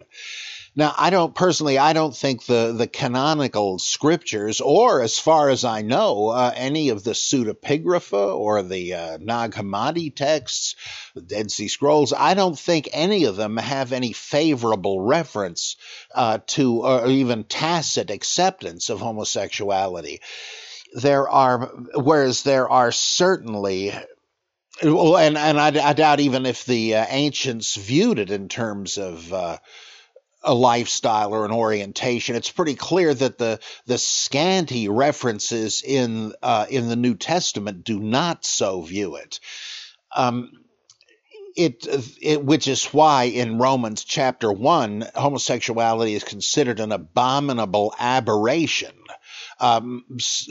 Now, I don't personally, I don't think the, the canonical scriptures, or as far as I know, uh, any of the pseudepigrapha or the uh, Nag Hammadi texts, the Dead Sea Scrolls, I don't think any of them have any favorable reference uh, to, or even tacit acceptance of homosexuality. There are, whereas there are certainly well, and and I, I, doubt even if the uh, ancients viewed it in terms of uh, a lifestyle or an orientation. It's pretty clear that the the scanty references in uh, in the New Testament do not so view it. Um, it, it, which is why in Romans chapter 1, homosexuality is considered an abominable aberration, um, s-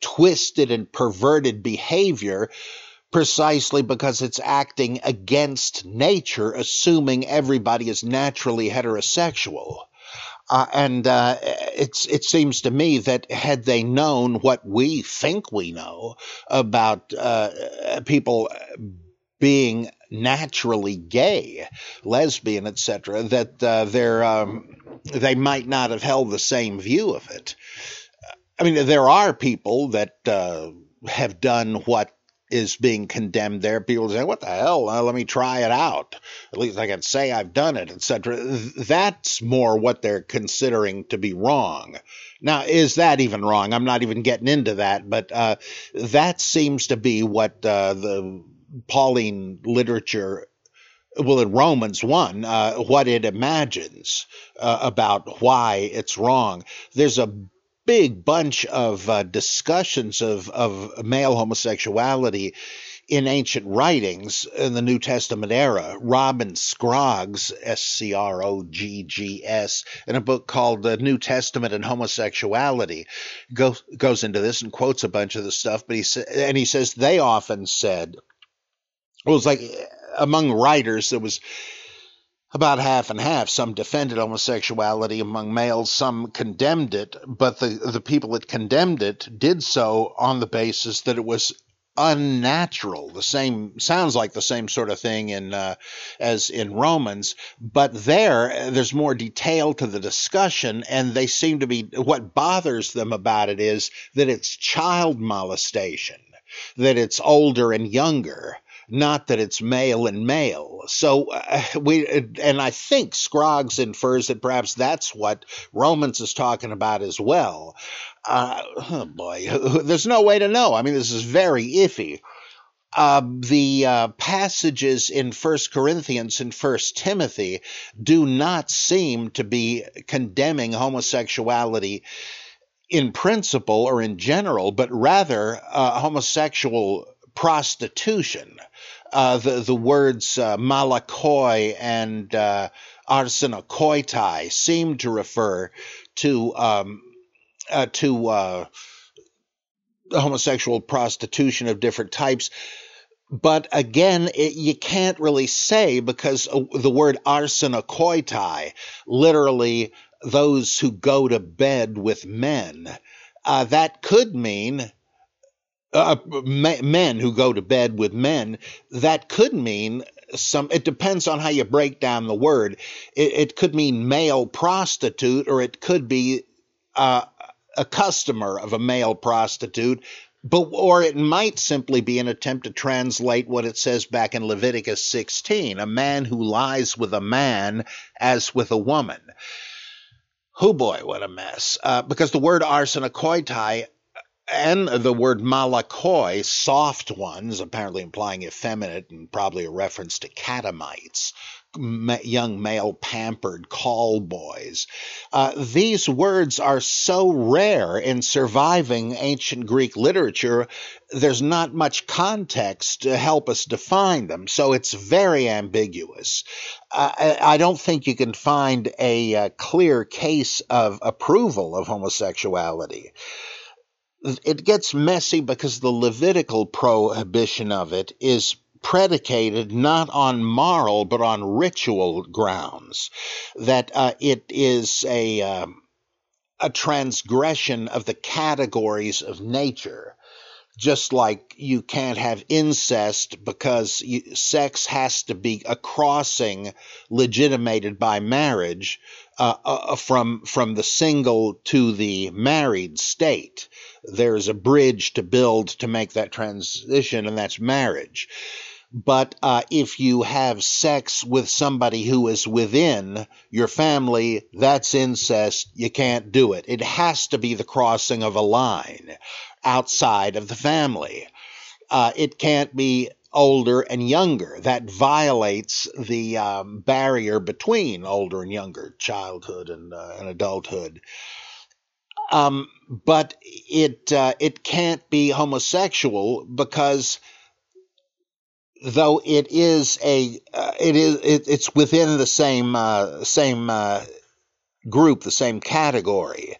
twisted and perverted behavior precisely because it's acting against nature, assuming everybody is naturally heterosexual. Uh, and uh, it seems to me that had they known what we think we know about uh, people being naturally gay, lesbian, etc., that uh, um, they might not have held the same view of it. I mean, there are people that uh, have done what is being condemned there. People say, "What the hell? Uh, let me try it out. At least I can say I've done it, etc." That's more what they're considering to be wrong. Now, is that even wrong? I'm not even getting into that, but uh, that seems to be what uh, the Pauline literature well, in Romans 1, uh, what it imagines uh, about why it's wrong. There's a big bunch of uh, discussions of, of male homosexuality in ancient writings in the New Testament era. Robin Scroggs, S C R O G G S, in a book called The New Testament and Homosexuality, goes goes into this and quotes a bunch of the stuff. But he sa- and he says they often said, well, it was like among writers there was about half and half. Some defended homosexuality among males, some condemned it, but the, the people that condemned it did so on the basis that it was unnatural. The same sounds like the same sort of thing in uh, as in Romans, but there there's more detail to the discussion, and they seem to be what bothers them about it is that it's child molestation, that it's older and younger not that it's male and male. So uh, we, and I think Scroggs infers that perhaps that's what Romans is talking about as well. Uh, oh boy, there's no way to know. I mean, this is very iffy. Uh, the uh, passages in First Corinthians and First Timothy do not seem to be condemning homosexuality in principle or in general, but rather uh, homosexual prostitution. Uh, the the words uh, malakoi and uh, arsenokoitai seem to refer to um, uh, to uh, homosexual prostitution of different types. But again, it, you can't really say because uh, the word arsenokoitai, literally those who go to bed with men, uh, that could mean uh, men who go to bed with men, that could mean some. It depends on how you break down the word. It, it could mean male prostitute, or it could be uh, a customer of a male prostitute. But, or it might simply be an attempt to translate what it says back in Leviticus 16 a man who lies with a man as with a woman. Oh boy, what a mess. Uh, because the word arsenokoitai and the word malakoi, soft ones, apparently implying effeminate and probably a reference to catamites, young male pampered call boys. Uh, these words are so rare in surviving ancient Greek literature, there's not much context to help us define them, so it's very ambiguous. Uh, I, don't think you can find a, a clear case of approval of homosexuality it gets messy because the Levitical prohibition of it is predicated not on moral but on ritual grounds. That uh, it is a uh, a transgression of the categories of nature. Just like you can't have incest because you, sex has to be a crossing legitimated by marriage uh, uh from from the single to the married state there's a bridge to build to make that transition, and that's marriage. But uh, if you have sex with somebody who is within your family, that's incest. You can't do it. It has to be the crossing of a line outside of the family. Uh, it can't be older and younger. That violates the um, barrier between older and younger, childhood and, uh, and adulthood. Um, but it uh, it can't be homosexual because though it is a uh, it is it, it's within the same uh, same uh, group, the same category.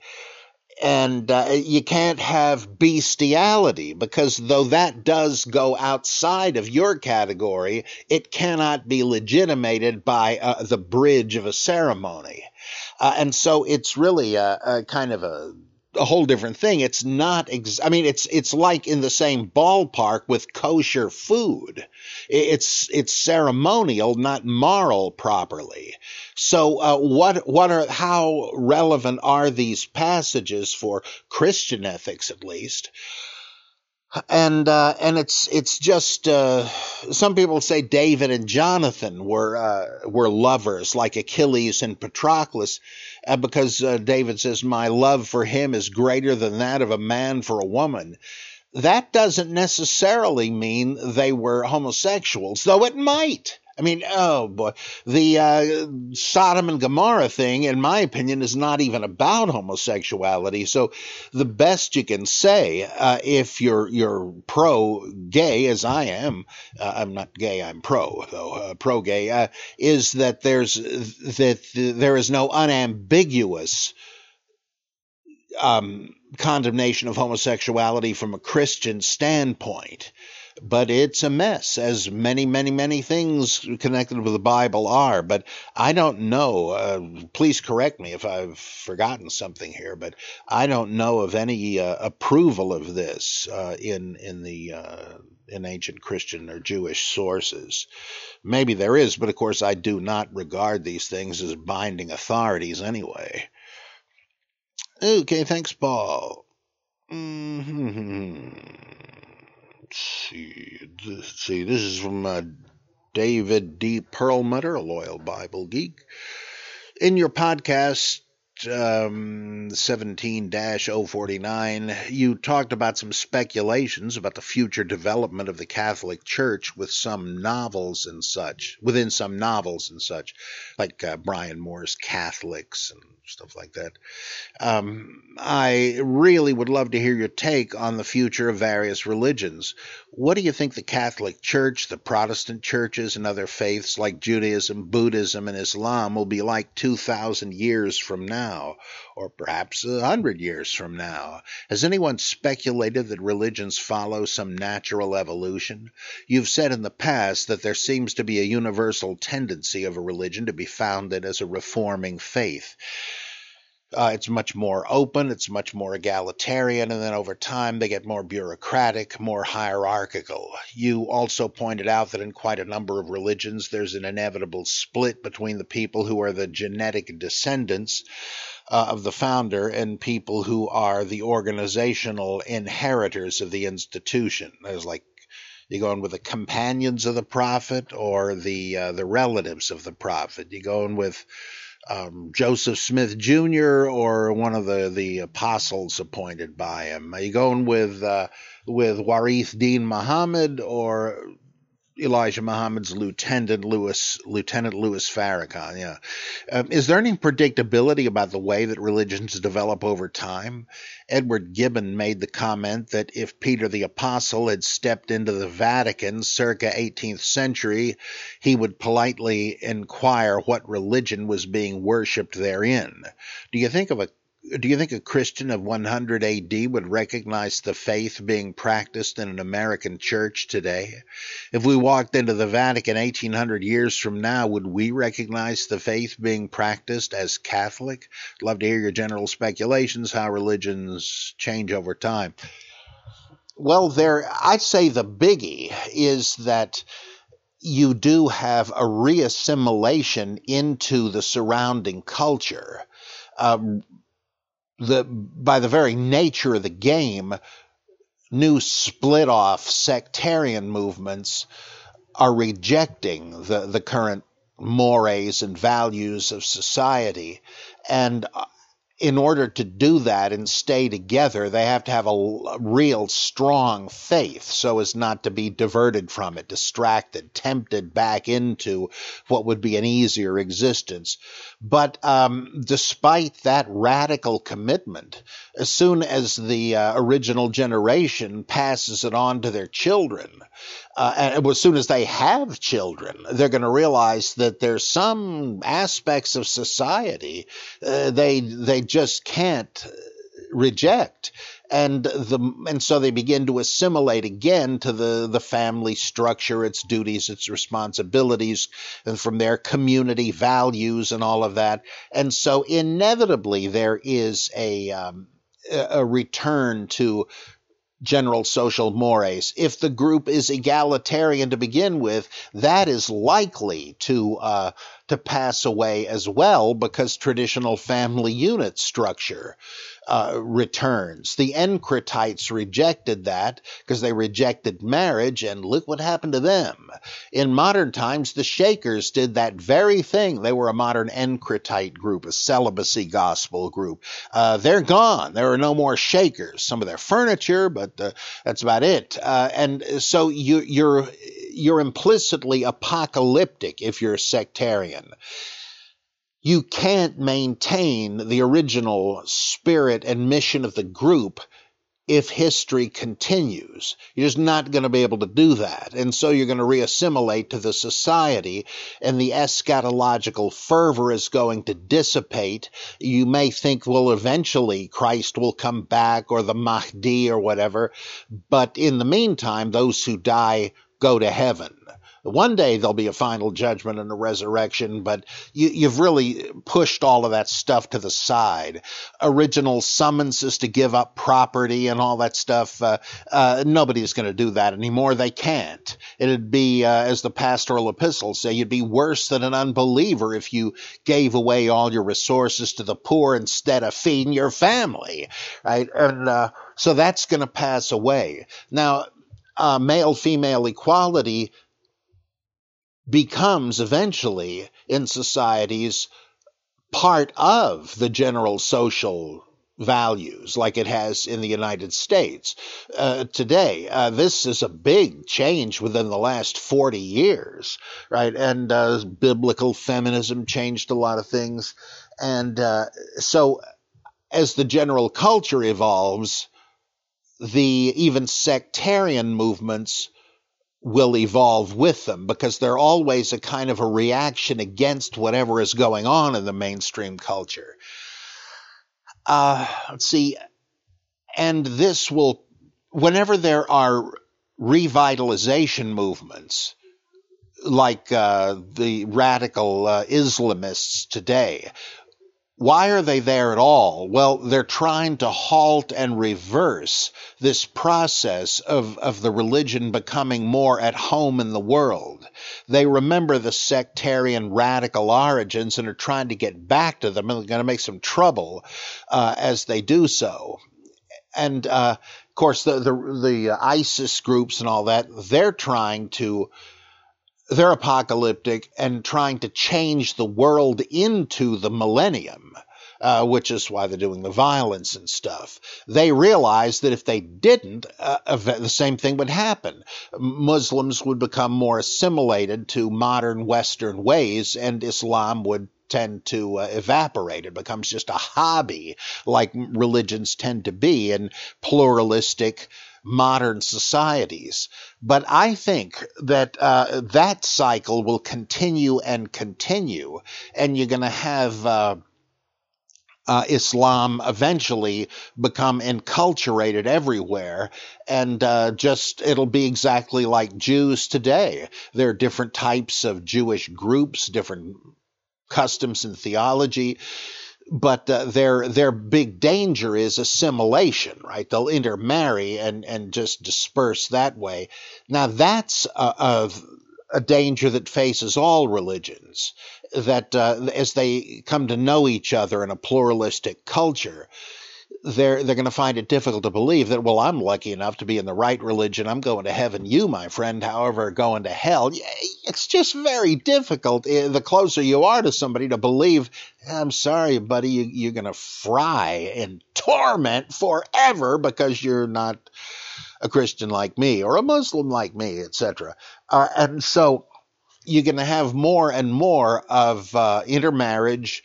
And uh, you can't have bestiality because though that does go outside of your category, it cannot be legitimated by uh, the bridge of a ceremony. Uh, and so it's really a, a kind of a a whole different thing. It's not. Ex- I mean, it's it's like in the same ballpark with kosher food. It's it's ceremonial, not moral properly. So, uh, what what are how relevant are these passages for Christian ethics, at least? And uh, and it's it's just uh, some people say David and Jonathan were uh, were lovers like Achilles and Patroclus, uh, because uh, David says my love for him is greater than that of a man for a woman. That doesn't necessarily mean they were homosexuals, though it might. I mean, oh boy, the uh, Sodom and Gomorrah thing, in my opinion, is not even about homosexuality. So, the best you can say, uh, if you're you're pro gay, as I am, uh, I'm not gay, I'm pro though, uh, pro gay, uh, is that there's that there is no unambiguous um, condemnation of homosexuality from a Christian standpoint but it's a mess, as many, many, many things connected with the Bible are. But I don't know. Uh, please correct me if I've forgotten something here, but I don't know of any uh, approval of this uh, in in the uh, in ancient Christian or Jewish sources. Maybe there is, but of course I do not regard these things as binding authorities anyway. Okay, thanks, Paul. Mm-hmm see. This, see, this is from uh, David D. Perlmutter, a loyal Bible geek. In your podcast, um, 17 049, you talked about some speculations about the future development of the Catholic Church with some novels and such, within some novels and such, like uh, Brian Moore's Catholics and stuff like that. Um, I really would love to hear your take on the future of various religions. What do you think the Catholic Church, the Protestant churches, and other faiths like Judaism, Buddhism, and Islam will be like 2,000 years from now, or perhaps a 100 years from now? Has anyone speculated that religions follow some natural evolution? You've said in the past that there seems to be a universal tendency of a religion to be founded as a reforming faith. Uh, it's much more open, it's much more egalitarian, and then over time they get more bureaucratic, more hierarchical. You also pointed out that in quite a number of religions there's an inevitable split between the people who are the genetic descendants uh, of the founder and people who are the organizational inheritors of the institution. There's like you going with the companions of the prophet or the uh, the relatives of the prophet? You going with um, Joseph Smith Jr. or one of the, the apostles appointed by him? Are you going with uh, with Warith Deen Muhammad or Elijah Muhammad's lieutenant Louis Lieutenant Louis Farrakhan. Yeah, um, is there any predictability about the way that religions develop over time? Edward Gibbon made the comment that if Peter the Apostle had stepped into the Vatican circa 18th century, he would politely inquire what religion was being worshipped therein. Do you think of a do you think a Christian of 100 AD would recognize the faith being practiced in an American church today? If we walked into the Vatican 1800 years from now, would we recognize the faith being practiced as Catholic? Love to hear your general speculations how religions change over time. Well, there, I'd say the biggie is that you do have a reassimilation into the surrounding culture. Um, the by the very nature of the game, new split off sectarian movements are rejecting the, the current mores and values of society. And in order to do that and stay together, they have to have a, real strong faith so as not to be diverted from it, distracted, tempted back into what would be an easier existence. But um, despite that radical commitment, as soon as the uh, original generation passes it on to their children, uh, and as soon as they have children, they're going to realize that there's some aspects of society uh, they they just can't reject. And the and so they begin to assimilate again to the the family structure its duties its responsibilities and from their community values and all of that. And so inevitably there is a um, a return to general social mores. If the group is egalitarian to begin with, that is likely to uh, to pass away as well because traditional family unit structure uh, returns. The Encratites rejected that because they rejected marriage, and look what happened to them. In modern times, the Shakers did that very thing. They were a modern Encratite group, a celibacy gospel group. Uh, they're gone. There are no more Shakers. Some of their furniture, but uh, that's about it. Uh, and so you, you're you're implicitly apocalyptic if you're sectarian. You can't maintain the original spirit and mission of the group if history continues. You're just not going to be able to do that. And so you're going to reassimilate to the society, and the eschatological fervor is going to dissipate. You may think, well, eventually Christ will come back or the Mahdi or whatever. But in the meantime, those who die go to heaven. One day there'll be a final judgment and a resurrection, but you, have really pushed all of that stuff to the side. Original summonses to give up property and all that stuff, uh, uh, nobody's going to do that anymore. They can't. It'd be, uh, as the pastoral epistles say, you'd be worse than an unbeliever if you gave away all your resources to the poor instead of feeding your family, right? And uh, so that's going to pass away. Now, uh, male female equality becomes eventually in societies part of the general social values like it has in the United States uh, today. Uh, this is a big change within the last 40 years, right? And uh, biblical feminism changed a lot of things. And uh, so as the general culture evolves, the even sectarian movements will evolve with them because they're always a kind of a reaction against whatever is going on in the mainstream culture. Uh, let's see. And this will, whenever there are revitalization movements, like uh, the radical uh, Islamists today, why are they there at all? Well, they're trying to halt and reverse this process of, of the religion becoming more at home in the world. They remember the sectarian radical origins and are trying to get back to them and they're going to make some trouble uh, as they do so. And uh, of course, the, the, the ISIS groups and all that, they're trying to they're apocalyptic and trying to change the world into the millennium. Uh, which is why they're doing the violence and stuff. They realize that if they didn't, uh, the same thing would happen. Muslims would become more assimilated to modern Western ways, and Islam would tend to uh, evaporate. It becomes just a hobby, like religions tend to be in pluralistic modern societies. But I think that uh, that cycle will continue and continue, and you're going to have. Uh, uh, Islam eventually become enculturated everywhere, and uh, just it'll be exactly like Jews today. There are different types of Jewish groups, different customs and theology but uh, their their big danger is assimilation, right? They'll intermarry and and just disperse that way. Now that's a, a, a danger that faces all religions. That uh, as they come to know each other in a pluralistic culture, they're they're going to find it difficult to believe that well I'm lucky enough to be in the right religion. I'm going to heaven. You my friend however going to hell. It's just very difficult. Eh, the closer you are to somebody to believe I'm sorry buddy you, you're going to fry in torment forever because you're not a Christian like me or a Muslim like me etc uh, and so you're going to have more and more of uh, intermarriage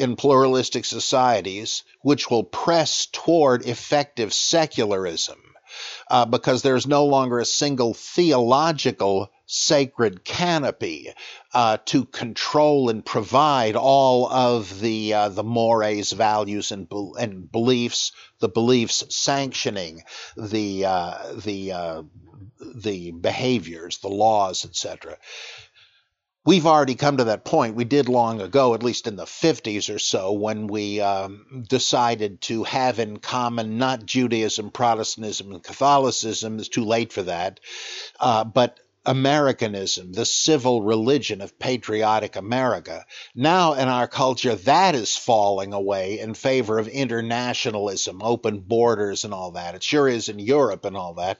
in pluralistic societies, which will press toward effective secularism, uh, because there's no longer a single theological sacred canopy uh, to control and provide all of the uh, the mores, values, and and beliefs. The beliefs sanctioning the uh, the uh, the behaviors, the laws, etc we've already come to that point. We did long ago, at least in the 50s or so, when we um, decided to have in common not Judaism, Protestantism, and Catholicism. It's too late for that, uh, but Americanism, the civil religion of patriotic America. Now, in our culture, that is falling away in favor of internationalism, open borders, and all that. It sure is in Europe and all that.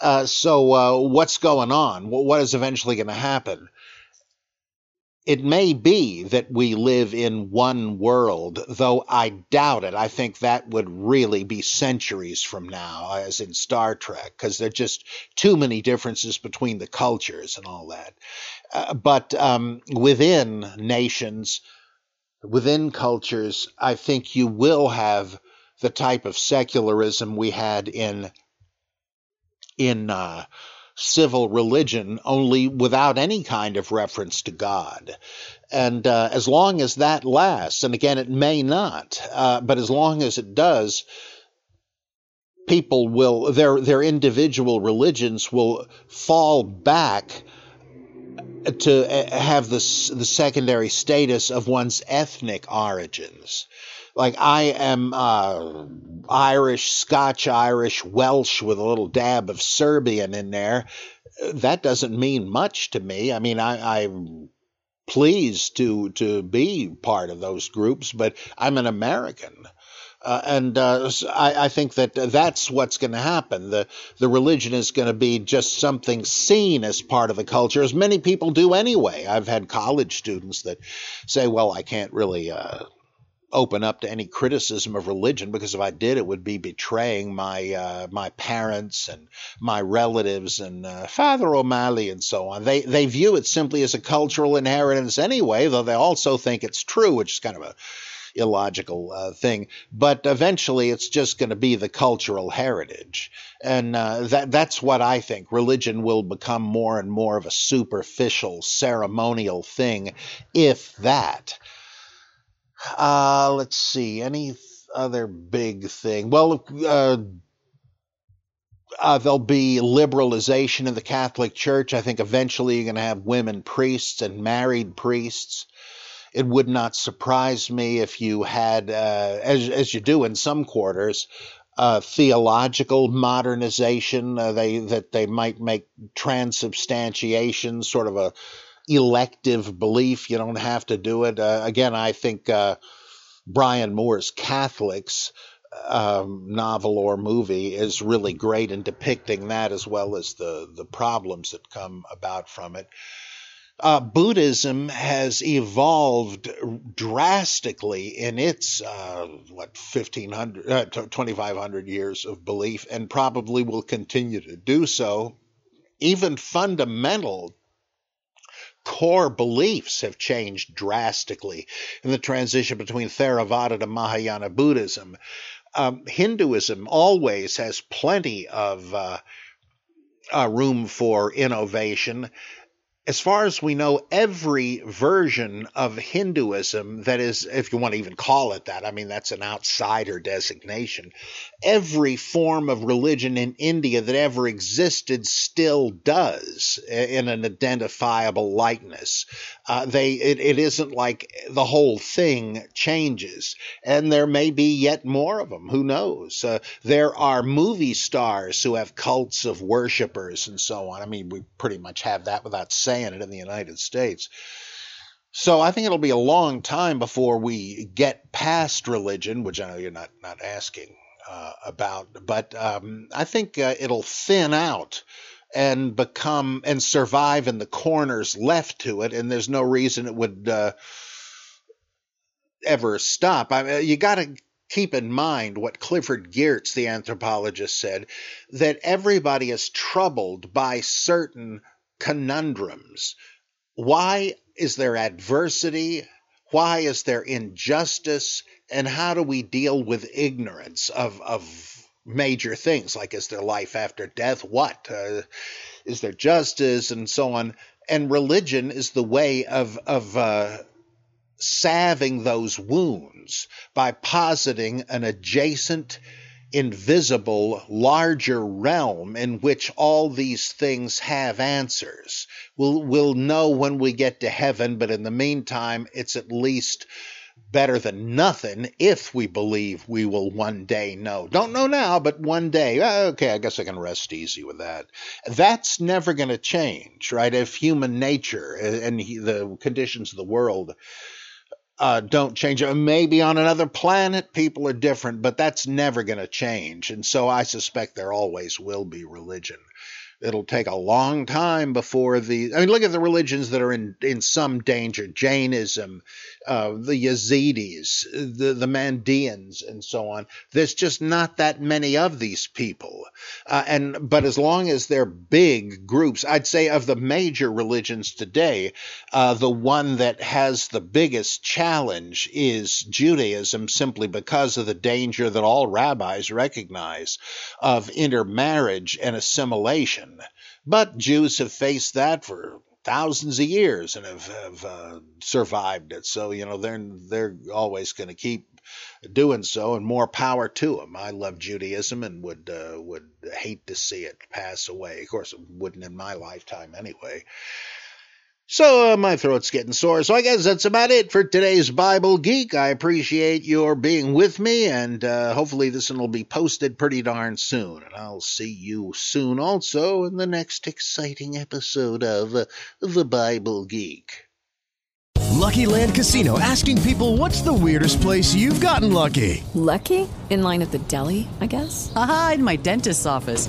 Uh, so, uh, what's going on? What is eventually going to happen? It may be that we live in one world, though I doubt it. I think that would really be centuries from now, as in Star Trek, because there are just too many differences between the cultures and all that. Uh, but um, within nations, within cultures, I think you will have the type of secularism we had in in uh, civil religion, only without any kind of reference to God. And uh, as long as that lasts, and again, it may not, uh, but as long as it does, people will their their individual religions will fall back to uh, have the the secondary status of one's ethnic origins like I am uh, Irish, Scotch Irish, Welsh with a little dab of Serbian in there. That doesn't mean much to me. I mean, I, I'm pleased to to be part of those groups, but I'm an American. Uh, and uh, I, I, think that that's what's going to happen. The the religion is going to be just something seen as part of the culture, as many people do anyway. I've had college students that say, "Well, I can't really uh, open up to any criticism of religion because if I did, it would be betraying my uh, my parents and my relatives and uh, Father O'Malley and so on. They they view it simply as a cultural inheritance anyway, though they also think it's true, which is kind of a illogical uh, thing. But eventually, it's just going to be the cultural heritage, and uh, that that's what I think. Religion will become more and more of a superficial, ceremonial thing, if that. Uh, let's see. Any other big thing? Well, uh, uh, there'll be liberalization in the Catholic Church. I think eventually you're going to have women priests and married priests. It would not surprise me if you had, uh, as as you do in some quarters, uh, theological modernization. Uh, they that they might make transubstantiation sort of a elective belief. You don't have to do it. Uh, again, I think uh, Brian Moore's Catholics um, novel or movie is really great in depicting that as well as the, the problems that come about from it. Uh, Buddhism has evolved drastically in its uh, what 1500 uh, 2500 years of belief and probably will continue to do so even fundamental core beliefs have changed drastically in the transition between Theravada to Mahayana Buddhism. Um, Hinduism always has plenty of uh, uh, room for innovation as far as we know, every version of Hinduism, that is, if you want to even call it that, I mean, that's an outsider designation, every form of religion in India that ever existed still does in an identifiable likeness. Uh, they, it, it isn't like the whole thing changes. And there may be yet more of them. Who knows? Uh, there are movie stars who have cults of worshippers and so on. I mean, we pretty much have that without saying saying it in the United States. So I think it'll be a long time before we get past religion, which I know you're not not asking uh, about, but um, I think uh, it'll thin out and become and survive in the corners left to it, and there's no reason it would uh, ever stop. I mean, you got to keep in mind what Clifford Geertz, the anthropologist, said that everybody is troubled by certain conundrums. Why is there adversity? Why is there injustice? And how do we deal with ignorance of, of major things like is there life after death? What? Uh, is there justice? And so on. And religion is the way of, of uh, salving those wounds by positing an adjacent invisible, larger realm in which all these things have answers. We'll, we'll know when we get to heaven, but in the meantime, it's at least better than nothing if we believe we will one day know. Don't know now, but one day. Uh, okay, I guess I can rest easy with that. That's never going to change, right? If human nature and the conditions of the world uh, don't change. It. Maybe on another planet, people are different, but that's never going to change. And so I suspect there always will be religion. It'll take a long time before the. I mean, look at the religions that are in, in some danger Jainism, uh, the Yazidis, the, the Mandeans, and so on. There's just not that many of these people. Uh, and But as long as they're big groups, I'd say of the major religions today, uh, the one that has the biggest challenge is Judaism, simply because of the danger that all rabbis recognize of intermarriage and assimilation. But Jews have faced that for thousands of years and have, have uh, survived it. So you know they're they're always going to keep doing so, and more power to them. I love Judaism and would uh, would hate to see it pass away. Of course, it wouldn't in my lifetime anyway. So uh, my throat's getting sore. So I guess that's about it for today's Bible Geek. I appreciate your being with me, and uh, hopefully this one will be posted pretty darn soon. And I'll see you soon also in the next exciting episode of uh, the Bible Geek. Lucky Land Casino asking people, "What's the weirdest place you've gotten lucky?" Lucky in line at the deli, I guess. Aha, in my dentist's office.